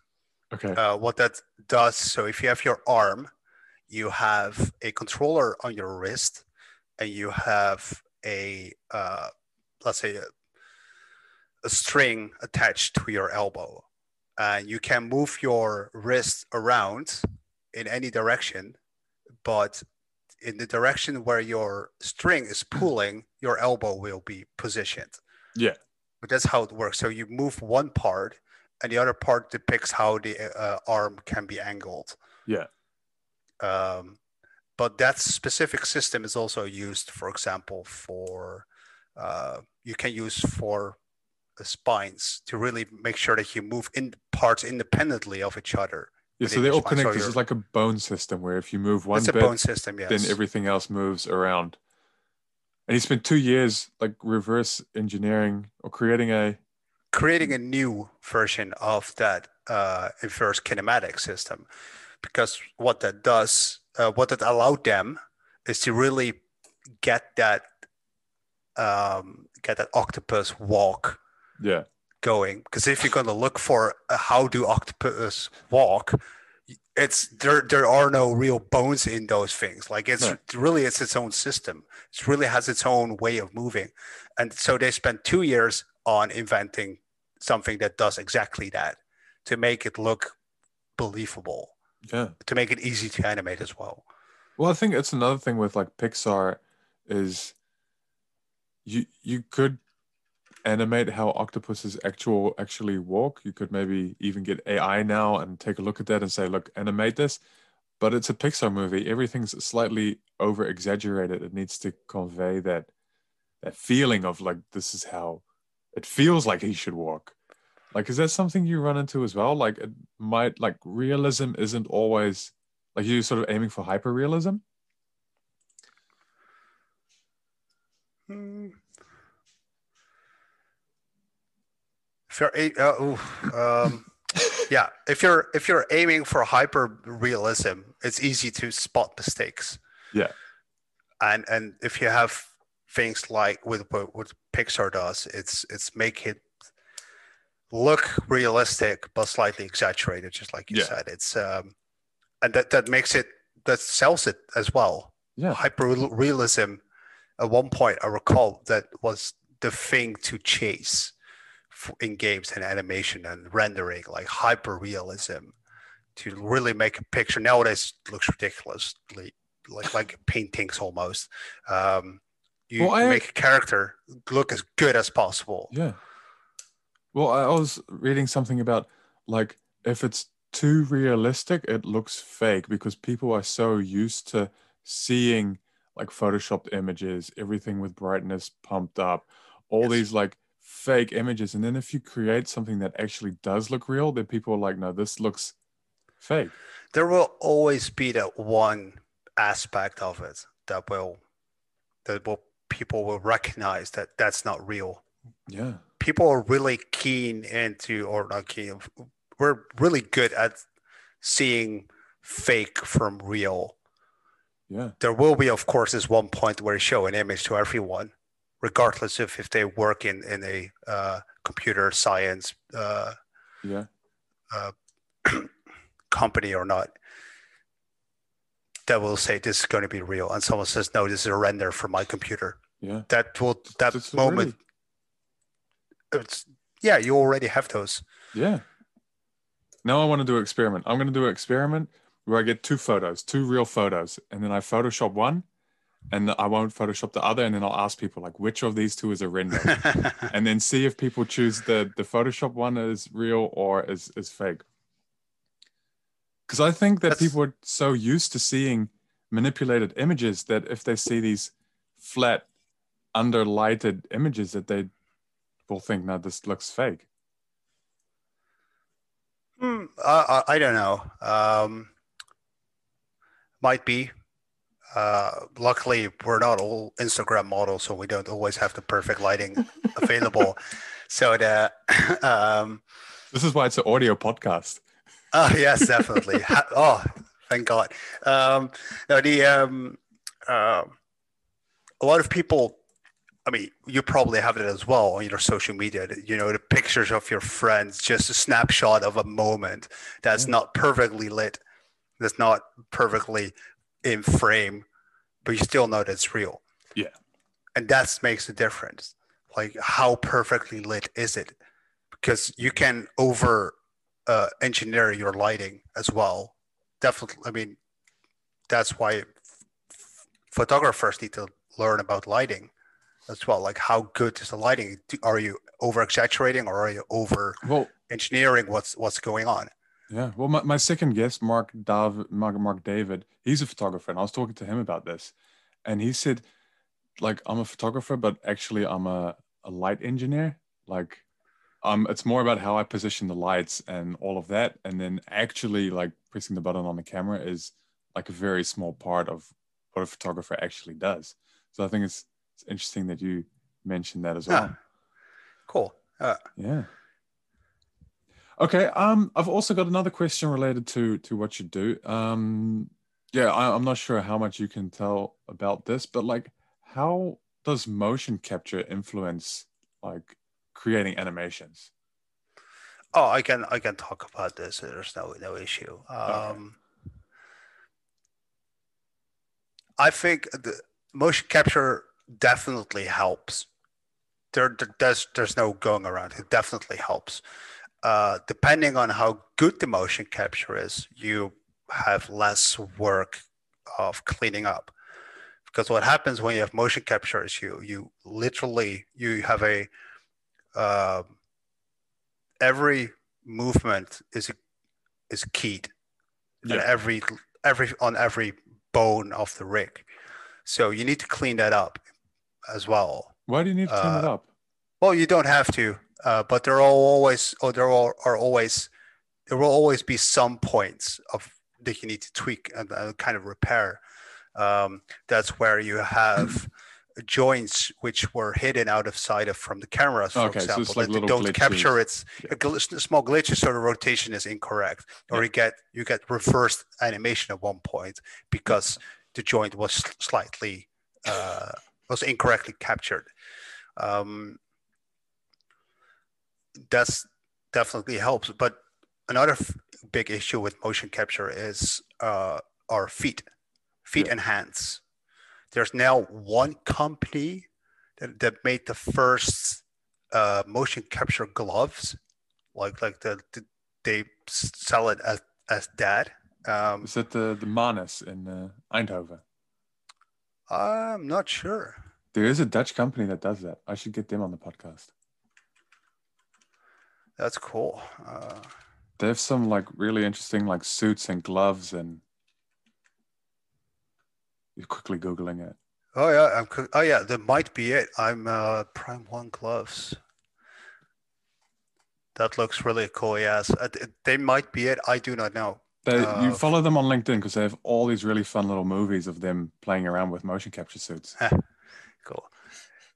okay. uh, what that does so if you have your arm you have a controller on your wrist and you have a uh, let's say a, a string attached to your elbow and you can move your wrist around in any direction but in the direction where your string is pulling your elbow will be positioned Yeah. but that's how it works so you move one part and the other part depicts how the uh, arm can be angled. Yeah. Um, but that specific system is also used, for example, for uh, you can use for the spines to really make sure that you move in parts independently of each other. Yeah, so they're all connect. So connected. It's like a bone system where if you move one bit, bone system, yes. then everything else moves around. And he spent two years like reverse engineering or creating a creating a new version of that uh, inverse kinematic system. Because what that does uh, what that allowed them is to really get that um, get that octopus walk yeah. going. Because if you're going to look for uh, how do octopus walk it's there there are no real bones in those things. Like it's Right. really it's its own system. It really has its own way of moving. And so they spent two years on inventing something that does exactly that to make it look believable yeah. to make it easy to animate as well Well, I think it's another thing with like Pixar is you you could animate how octopuses actual actually walk. You could maybe even get AI now and take a look at that and say, look, animate this. But it's a Pixar movie. Everything's slightly over exaggerated. It needs to convey that that feeling of like this is how it feels like he should walk. Like, is that something you run into as well? Like, it might like realism isn't always like you're sort of aiming for hyper realism. Hmm. If you're, uh, ooh, um, [laughs] yeah, if you're if you're aiming for hyper realism, it's easy to spot mistakes. Yeah. and and if you have things like with what, what Pixar does, it's it's make it look realistic but slightly exaggerated, just like you Yeah. said. It's um, and that that makes it that sells it as well Yeah. hyper realism at one point i recall that was the thing to chase in games and animation and rendering like hyper realism to really make a picture nowadays it looks ridiculously like like paintings almost um you Well, I- make a character look as good as possible Yeah. Well, I was reading something about like if it's too realistic, it looks fake because people are so used to seeing like photoshopped images, everything with brightness pumped up, all Yes. these like fake images. And then if you create something that actually does look real, then people are like, no, this looks fake. there will always be that one aspect of it that will that will people will recognize that that's not real. Yeah. People are really keen into or not keen. We're really good at seeing fake from real. Yeah. There will be, of course, this one point where you show an image to everyone, regardless of if they work in in a uh, computer science uh, Yeah. Uh, [clears throat] company or not. That will say this is going to be real, and someone says no, this is a render from my computer. Yeah. That will that That's moment. It's yeah, you already have those. yeah. Now I want to do an experiment. I'm going to do an experiment where I get two photos, two real photos, and then I Photoshop one, and I won't Photoshop the other, and then I'll ask people like, which of these two is a render, [laughs] and then see if people choose the the Photoshop one as real or is is fake. Because I think that That's- people are so used to seeing manipulated images that if they see these flat, underlighted images, that they will think, "No, this looks fake." Hmm, I, I I don't know. Um, might be. Uh, luckily, we're not all Instagram models, so we don't always have the perfect lighting [laughs] available. So the [laughs] um, This is why it's an audio podcast. Oh yes, definitely. [laughs] Oh, thank God. Um, no, the um, uh, a lot of people. I mean, you probably have it as well on your social media. You know, the pictures of your friends, just a snapshot of a moment that's Yeah. not perfectly lit, that's not perfectly in frame, but you still know that's real. Yeah. and that makes a difference. Like, how perfectly lit is it? Because you can over uh, engineer your lighting as well. Definitely, I mean, that's why photographers need to learn about lighting as well. Like, how good is the lighting? Do- Are you over exaggerating or are you over Well, engineering what's what's going on? Yeah. Well, my, my second guest, Mark Dav, Mark, Mark David, he's a photographer, and I was talking to him about this, and he said, like, I'm a photographer, but actually, I'm a, a light engineer. Like, um, it's more about how I position the lights and all of that, and then actually, like, pressing the button on the camera is like a very small part of what a photographer actually does. So I think it's it's interesting that you mentioned that as well. Yeah. Cool. Uh, Yeah. Okay. Um, I've also got another question related to to what you do. Um, yeah, I, I'm not sure how much you can tell about this, but like, how does motion capture influence like creating animations? oh, I can I can talk about this. There's no no issue. Okay. Um, I think the motion capture definitely helps. There, there- there's there's no going around. It definitely helps. Uh, depending on how good the motion capture is, you have less work of cleaning up. Because what happens when you have motion capture is you you literally you have a uh, every movement is is keyed Yeah. every every on every bone of the rig so you need to clean that up as well Why do you need to clean it Uh, up? well you don't have to uh, but there are always or there are, are always there will always be some points of that you need to tweak and uh, kind of repair um, that's where you have joints which were hidden out of sight of from the cameras for Okay, so it's example like that they don't capture glitches. its a gl- small glitches so the rotation is incorrect or Yeah. you get you get reversed animation at one point because the joint was slightly uh, was incorrectly captured um, that's definitely helps but another f- big issue with motion capture is uh, our feet feet Yeah. and hands there's now one company that, that made the first uh, motion capture gloves like like the, the they sell it as as that um, Is it the the Manus in uh, Eindhoven? i'm not sure There is a Dutch company that does that. I should get them on the podcast. that's cool uh, They have some like really interesting like suits and gloves and you're quickly googling it. Oh yeah, I'm. co- Oh yeah, that might be it. I'm uh, Prime One gloves. That looks really cool. Yes, Uh, they might be it. I do not know. Uh, you follow them on LinkedIn because they have all these really fun little movies of them playing around with motion capture suits. [laughs] Cool.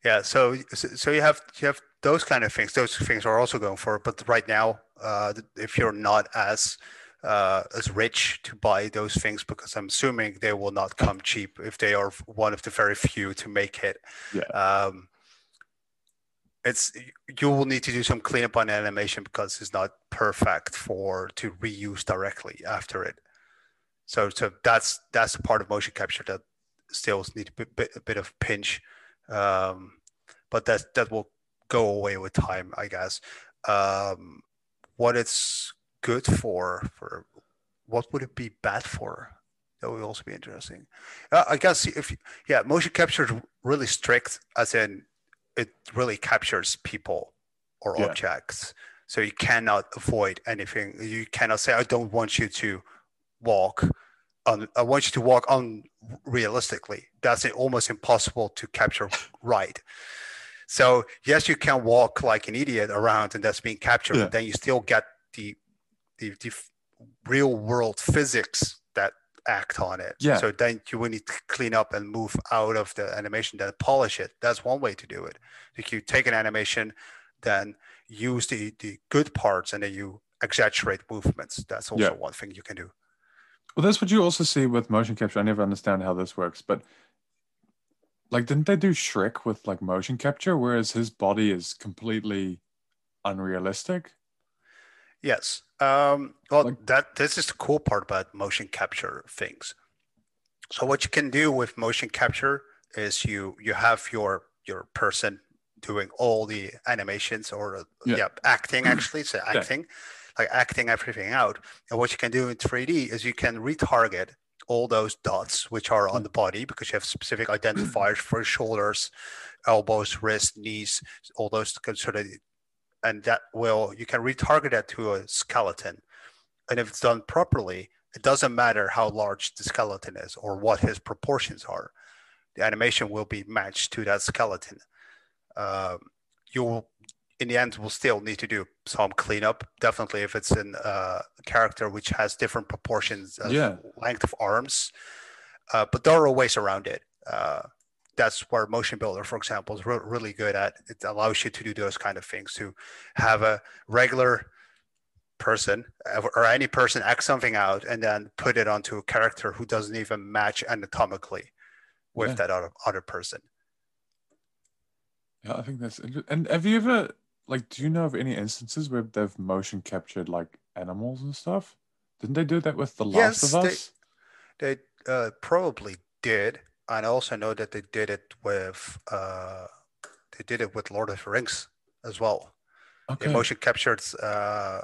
Yeah. So so you have you have those kind of things. Those things are also going for. But right now, uh, if you're not as uh, as rich to buy those things, because I'm assuming they will not come cheap if they are one of the very few to make it. Yeah. Um, it's you will need to do some cleanup on animation because it's not perfect for to reuse directly after it. So so that's that's the part of motion capture that still need a bit, a bit of pinch, um, but that that will go away with time, I guess. Um, what it's good for for what would it be bad for? That would also be interesting. Uh, I guess if yeah, motion capture is really strict, as in it really captures people or Yeah. objects. So you cannot avoid anything. You cannot say, "I don't want you to walk." On, I want you to walk unrealistically. That's almost impossible to capture [laughs] right. So yes, you can walk like an idiot around, and that's being captured. Yeah. But then you still get the the, the real world physics that act on it. Yeah. So then you will need to clean up and move out of the animation, then polish it. That's one way to do it. Like you take an animation, then use the the good parts, and then you exaggerate movements. That's also Yeah. one thing you can do. Well, that's what you also see with motion capture. I never understand how this works, but like, didn't they do Shrek with like motion capture, whereas his body is completely unrealistic? Yes. Um, well, Like- that this is the cool part about motion capture things. So what you can do with motion capture is you you have your your person doing all the animations or Yeah. yeah, acting [clears throat] actually, so Yeah. acting, like acting everything out. And what you can do in 3D is you can retarget all those dots which are on the body because you have specific [clears throat] identifiers for shoulders, elbows, wrists, knees, all those sort of and that will you can retarget that to a skeleton. And if it's done properly it doesn't matter how large the skeleton is or what his proportions are. The animation will be matched to that skeleton. Um, you will in the end will still need to do some cleanup. Definitely if it's in uh, a character which has different proportions of Yeah. length of arms uh, but there are ways around it. Uh, that's where motion builder for example is re- really good at it allows you to do those kind of things to have a regular person or any person act something out and then put it onto a character who doesn't even match anatomically with Yeah. that other, other person Yeah, I think that's inter- and have you ever like do you know of any instances where they've motion captured like animals and stuff? Didn't they do that with The Last Yes, of they- Us? they uh, probably did and i also know that they did it with uh, they did it with lord of the rings as well Okay. they motion captured uh,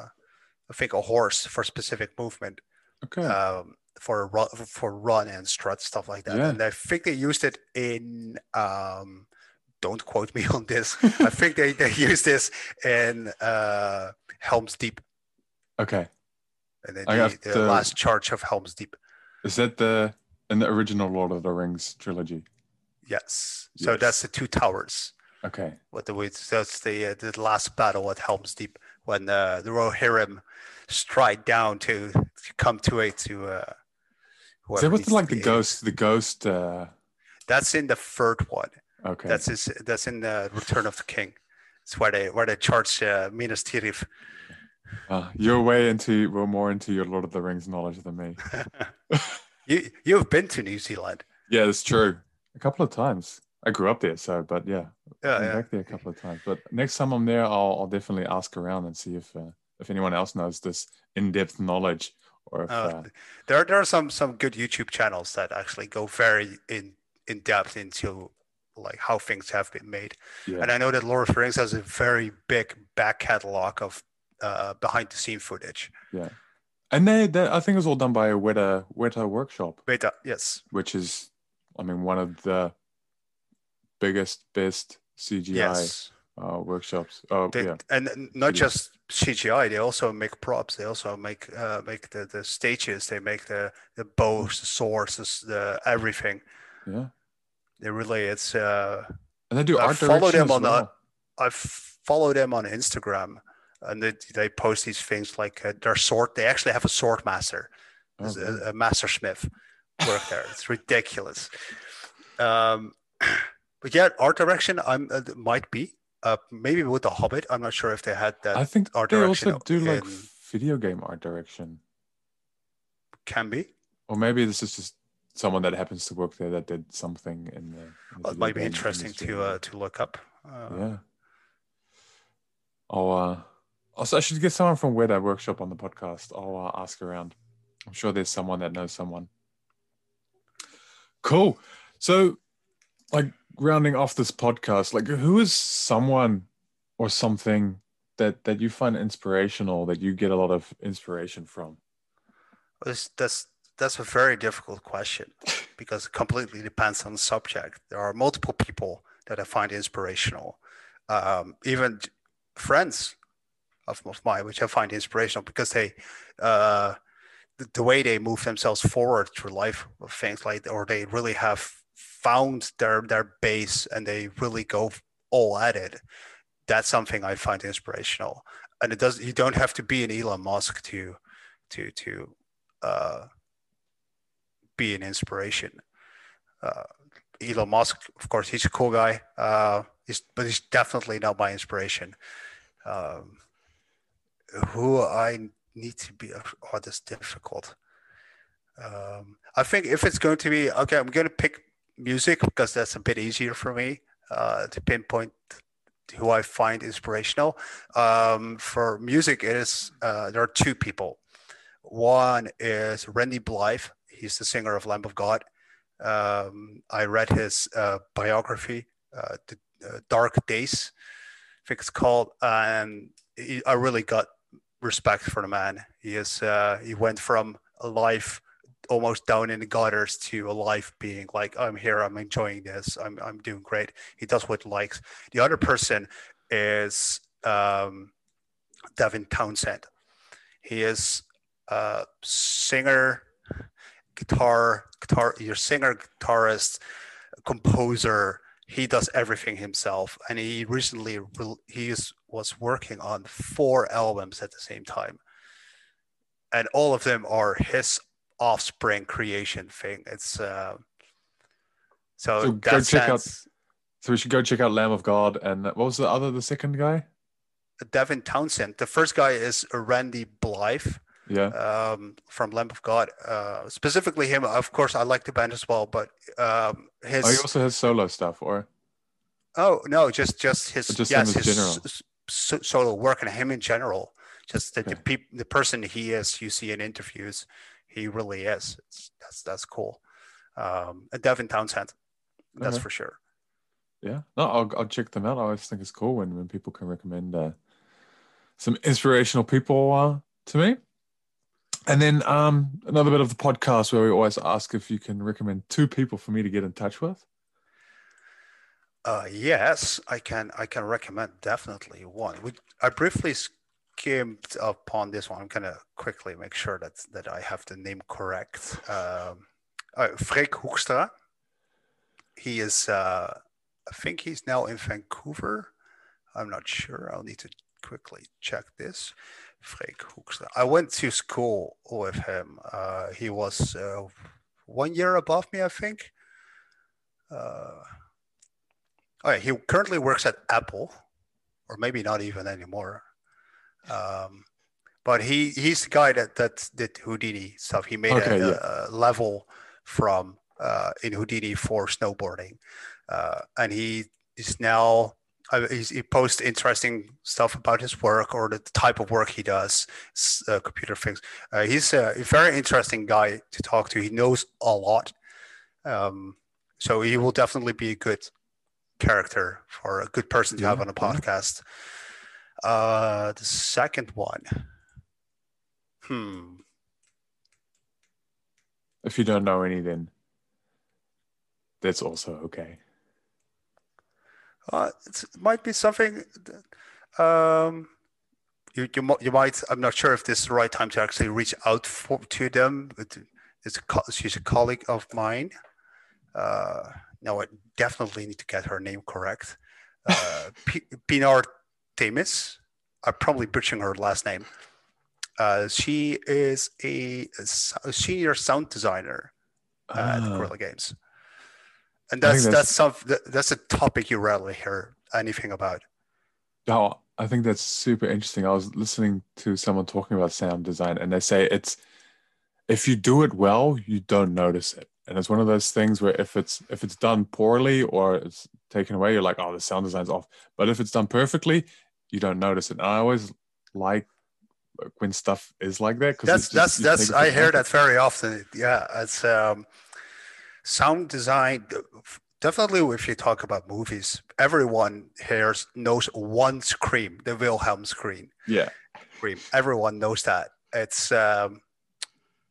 i think a horse for specific movement okay. um, for run, for run and strut stuff like that. Yeah. And I think they used it in. Um, don't quote me [laughs] on this. I [laughs] think they, they used this in uh, Helm's Deep, okay. and then the, the to- last charge of Helm's Deep. Is that the in the original Lord of the Rings trilogy? Yes. So that's the two towers. Okay. What the that's the uh, the last battle at Helm's Deep when uh, the Rohirrim stride down to, to come to it to. Uh, Is that with like the ghost the ghost uh That's in the third one. okay. That's his, that's in the Return of the King. It's where they where they charge uh, Minas Tirith. Uh, you're way into we're more into your Lord of the Rings knowledge than me. [laughs] You you've been to New Zealand. Yeah, it's true. A couple of times. I grew up there, so but yeah, Yeah, been yeah. back there a couple of times. But next time I'm there, I'll, I'll definitely ask around and see if uh, if anyone else knows this in-depth knowledge or if Uh, uh, there there are some some good YouTube channels that actually go very in in depth into like how things have been made. yeah, And I know that Lord of the Rings has a very big back catalog of uh, behind the scene footage. And they, they I think it was all done by a Weta Weta workshop, Weta, yes, which is I mean one of the biggest best CGI yes. uh, workshops. Oh They, yeah, and not just CGI, they also make props. They also make uh, make the, the stages. They make the the bows, the swords, the, everything. yeah, They really, it's. Uh, and they do I art follow them on the- I follow them on Instagram, and they they post these things like uh, their sword. They actually have a sword master. Oh, really? a, a master smith work there. It's ridiculous. Um, [clears throat] but yeah, art direction. I'm uh, might be uh, maybe with the Hobbit. I'm not sure if they had that. I think art they direction also do like video game art direction, can be. or maybe this is just someone that happens to work there that did something in the. in the Well, it might be interesting industry. to uh, to look up. Uh, yeah. I'll uh, also I should get someone from Weta Workshop on the podcast. I'll uh, ask around. I'm sure there's someone that knows someone. Cool. So, like rounding off this podcast, like who is someone or something that that you find inspirational that you get a lot of inspiration from? This, that's that's a very difficult question because it completely depends on the subject. There are multiple people that I find inspirational, um, even friends of, of mine, which I find inspirational because they, uh, the, the way they move themselves forward through life, things like, or they really have found their their base and they really go all at it. That's something I find inspirational, and it does. You don't have to be an Elon Musk to to to uh, be an inspiration. Uh, Elon Musk, of course, he's a cool guy, uh, he's, but he's definitely not my inspiration. Um, who I need to be, oh, this difficult. Um, I think if it's going to be, okay, I'm going to pick music because that's a bit easier for me uh, to pinpoint who I find inspirational. Um, for music, it is, uh, there are two people. One is Randy Blythe. He's the singer of Lamb of God. Um, I read his uh, biography, uh, the, uh, Dark Days, I think it's called, and I really got respect for the man. He is uh, he went from a life almost down in the gutters to a life being like I'm here, I'm enjoying this, I'm I'm doing great. He does what he likes. The other person is um, Devin Townsend. He is a singer, guitar, guitar, your singer, guitarist, composer. He does everything himself, and he recently re- he is, was working on four albums at the same time, and all of them are his offspring creation thing. It's uh, so, So go that check out- So we should go check out Lamb of God and what was the other, the second guy? Devin Townsend. The first guy is Randy Blythe. Yeah. um, from Lamb of God. Uh, specifically him, of course, I like the band as well, but um, his Oh, he also has solo stuff, or oh no, just just his Or just yes, his general? s- s- solo work and him in general. Just the Okay. peop- the person he is, you see in interviews, he really is. It's, that's that's cool. Um, and Devin Townsend, that's Okay. for sure. yeah. No, I'll I'll check them out. I always think it's cool when when people can recommend uh, some inspirational people uh, to me. And then um, another bit of the podcast where we always ask if you can recommend two people for me to get in touch with. Uh, yes, I can. I can recommend definitely one. We, I briefly skimmed upon this one. I'm gonna quickly make sure that that I have the name correct. Um, uh, Freek Hoekstra. He is. Uh, I think he's now in Vancouver. I'm not sure. I'll need to quickly check this. Freek Hoekstra. I went to school with him. Uh, he was uh, one year above me, I think. Uh, Oh, yeah, he currently works at Apple, or maybe not even anymore. Um, but he he's the guy that that did Houdini stuff. He made Okay, a, yeah. a level from uh, in Houdini for snowboarding, uh, and he is now. He's, he posts interesting stuff about his work or the type of work he does, uh, computer things. Uh, he's a very interesting guy to talk to. He knows a lot, um, so he will definitely be a good character for a good person to have on a yeah. podcast. Uh, the second one, hmm, If you don't know any, then that's also okay. Uh, it might be something. that, Um, you you you might. I'm not sure if this is the right time to actually reach out for, to them. It's a, she's a colleague of mine. Uh, no, I definitely need to get her name correct. Uh, [laughs] P- Pinar Temis. I'm probably butchering her last name. Uh, she is a, a senior sound designer at Ah. Guerrilla Games, and I that's that's some that's a topic you rarely hear anything about. Oh, I think that's super interesting. I was listening to someone talking about sound design, and they say it's if you do it well, you don't notice it, and it's one of those things where if it's if it's done poorly or it's taken away, you're like, oh, the sound design's off. But if it's done perfectly, you don't notice it. And I always like when stuff is like that because That's that's that's I hear that very often. Yeah, it's um, sound design. Definitely, if you talk about movies, everyone hears knows one scream, the Wilhelm scream. Yeah, Scream. Everyone knows that. It's um,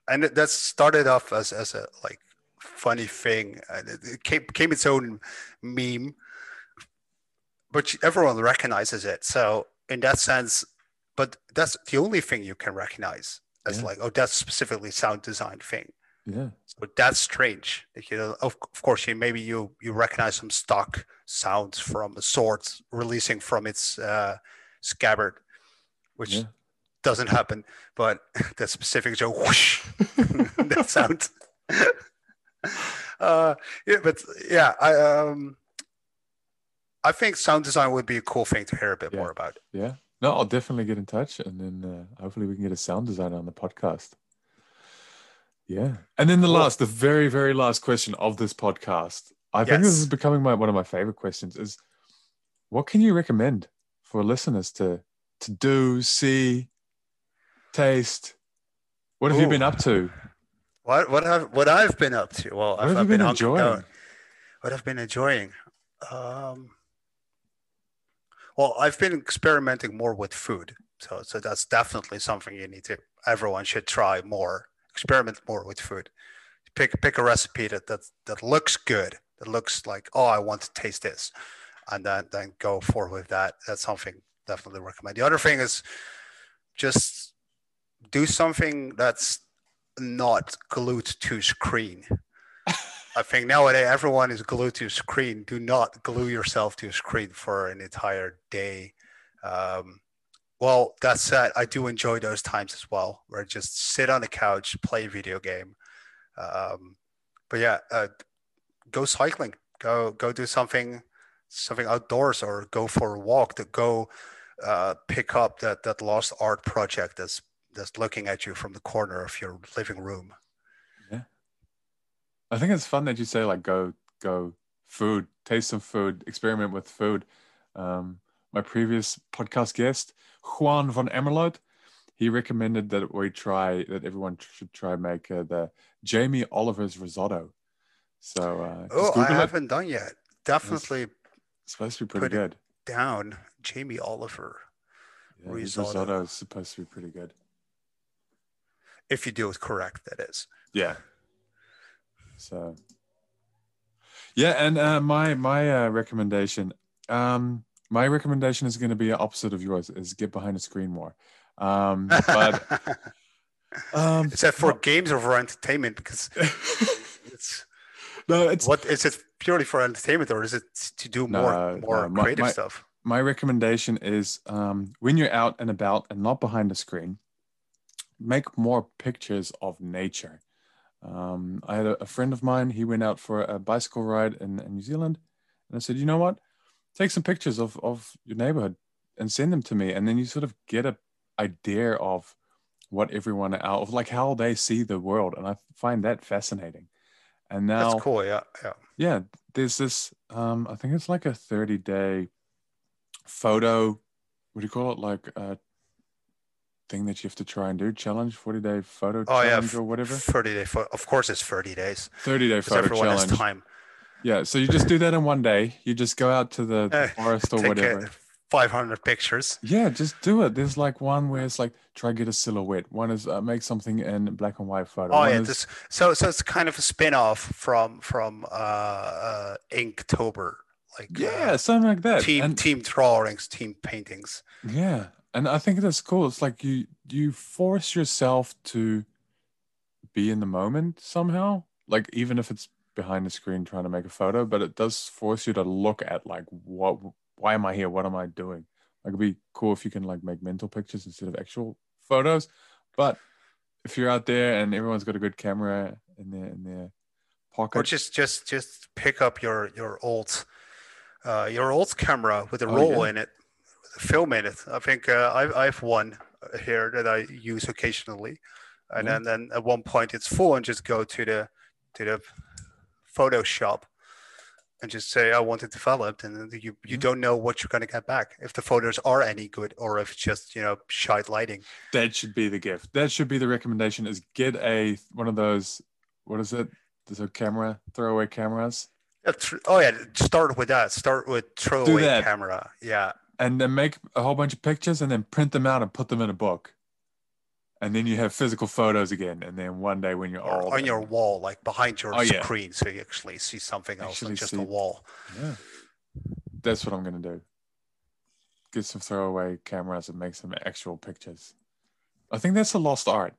and that started off as as a like funny thing, and it, it came its own meme. But everyone recognizes it. So in that sense, but that's the only thing you can recognize as Yeah. like, oh, that's specifically sound design thing. Yeah, So that's strange. You know, of, of course, you maybe you you recognize some stock sounds from a sword releasing from its uh, scabbard, which yeah. doesn't happen. But [laughs] that specific so whoosh, [laughs] that sound. [laughs] uh, yeah, but yeah, I um, I think sound design would be a cool thing to hear a bit Yeah. more about. Yeah. No, I'll definitely get in touch and then uh, hopefully we can get a sound designer on the podcast. Yeah. And then the last, the very, very last question of this podcast. I think this is becoming my one of my favorite questions is what can you recommend for listeners to to do, see, taste? What have you been up to? What what have what I've been up to? Well, What I've, have I've been hung- enjoying? what I've been enjoying. Um, well, I've been experimenting more with food, so so that's definitely something you need to. Everyone should try more. Experiment more with food. Pick pick a recipe that that that looks good. That looks like oh, I want to taste this, and then then go forward with that. That's something definitely recommend. The other thing is just do something that's not glued to screen. [laughs] I think nowadays everyone is glued to screen. Do not glue yourself to a screen for an entire day. Um, well, that said, I do enjoy those times as well, where I just sit on the couch, play a video game. Um, but yeah, uh, go cycling. Go go do something something outdoors, or go for a walk. To go uh, pick up that that lost art project that's that's looking at you from the corner of your living room. Yeah, I think it's fun that you say like go go food, taste some food, experiment with food. Um, my previous podcast guest, Juan von Emmerlot, he recommended that we try that everyone should try make uh, the Jamie Oliver's risotto. So uh, Oh, I it. haven't done yet. Definitely It's supposed to be pretty good. down Jamie Oliver Yeah, risotto. risotto is supposed to be pretty good. if you do it correct. That is. Yeah. So. Yeah, and uh, my my uh, recommendation, um, my recommendation is going to be opposite of yours. Is get behind the screen more. Um, but [laughs] um, is that for no- games or for entertainment? Because [laughs] it's no, it's what is it purely for entertainment or is it to do more No, more no, my- creative my- stuff? my recommendation is um, when you're out and about and not behind the screen, make more pictures of nature. Um, I had a, a friend of mine, he went out for a bicycle ride in, in New Zealand. And I said, you know what? Take some pictures of, of your neighborhood and send them to me. And then you sort of get a idea of what everyone out of like how they see the world. And I find that fascinating. And now That's cool. Yeah, yeah. yeah there's this um i think it's like a 30 day photo what do you call it like a thing that you have to try and do challenge 40 day photo Oh yeah, challenge f- or whatever Thirty day. Pho- of course, it's thirty days 30 day photo everyone challenge has time. Yeah so you just do that in one day you just go out to the, the Eh, forest or Take whatever five hundred pictures. yeah just do it there's like one where it's like try get a silhouette one is uh, make something in black and white photo Oh One yeah, is- this so so it's kind of a spin-off from from uh, uh Inktober, like yeah uh, something like that team And- team drawings, team paintings. Yeah, and I think that's cool. It's like you you force yourself to be in the moment somehow. Like even if it's behind the screen trying to make a photo, but it does force you to look at like what why am I here? What am I doing? Like it'd be cool if you can like make mental pictures instead of actual photos. But if you're out there and everyone's got a good camera in their in their pocket, or just just just pick up your your old uh, your old camera with a Oh, roll yeah. in it, film in it. I think uh, I I have one here that I use occasionally, and Yeah. then then at one point it's full and just go to the to the Photoshop and just say I want it developed, and you you Mhm. don't know what you're gonna get back if the photos are any good or if it's just you know shite lighting. that should be the gift. That should be the recommendation: is get a one of those. What is it? There's a camera, throwaway cameras, Oh yeah, start with that. Start with throwaway camera. Yeah, and then make a whole bunch of pictures, and then print them out and put them in a book. And then you have physical photos again. And then one day when you're or old, on your wall, like behind your Oh, yeah. screen, so you actually see something else Actually than just see- a wall. Yeah. That's what I'm gonna do. Get some throwaway cameras and make some actual pictures. I think that's a lost art.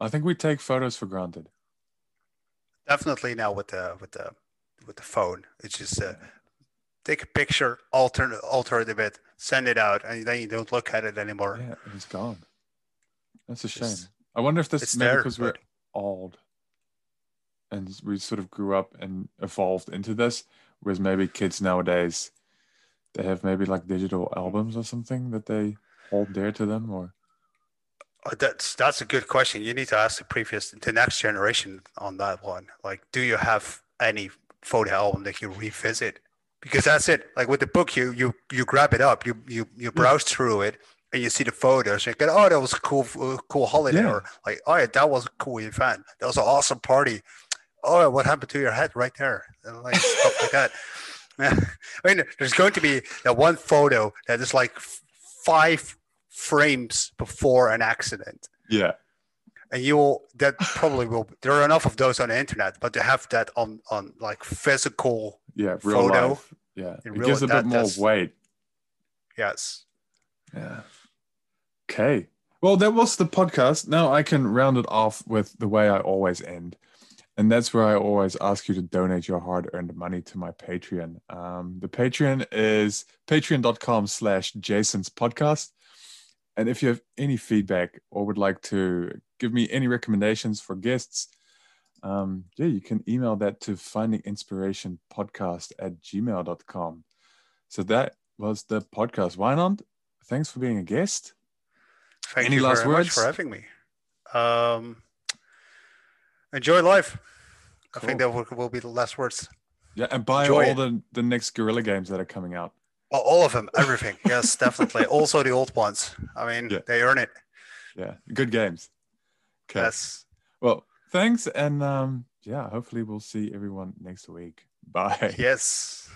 I think we take photos for granted. Definitely now with the with the with the phone, it's just uh, take a picture, alter alter it a bit, send it out, and then you don't look at it anymore. Yeah, it's gone. That's a shame. Just- I wonder if this is maybe because we're old and we sort of grew up and evolved into this, whereas maybe kids nowadays they have maybe like digital albums or something that they hold dear to them or Uh, That's that's a good question. You need to ask the previous, the next generation on that one. Like, do you have any photo album that you revisit? Because that's it. Like with the book, you you you grab it up, you you you browse through it, and you see the photos. And you go, oh, that was a cool uh, cool holiday, Yeah. or like, oh yeah, that was a cool event. That was an awesome party. Oh, what happened to your head right there? And like stuff like that. [laughs] I mean, there's going to be that one photo that is like five frames before an accident yeah. and you will that probably will there are enough of those on the internet but to have that on on like physical Yeah, real Photo life. Yeah. It real- gives a that- bit more weight. yes Yeah. Okay. Well, that was the podcast. Now I can round it off with the way I always end. And that's where I always ask you to donate your hard earned money to my Patreon. Um, the Patreon is patreon.com slash Jason's podcast. And if you have any feedback or would like to give me any recommendations for guests, um, yeah, you can email that to findinginspirationpodcast at gmail.com. So that was the podcast. Why not? thanks for being a guest. Thank Any you last very words? much for having me um enjoy life i think that will, will be the last words Yeah, and buy Enjoy all it. the, the next Guerrilla games that are coming out. Oh, all of them everything [laughs] yes definitely also the old ones i mean Yeah. they earn it Yeah, good games. Okay. yes Well, thanks, and um, yeah, hopefully we'll see everyone next week. [laughs] Bye. yes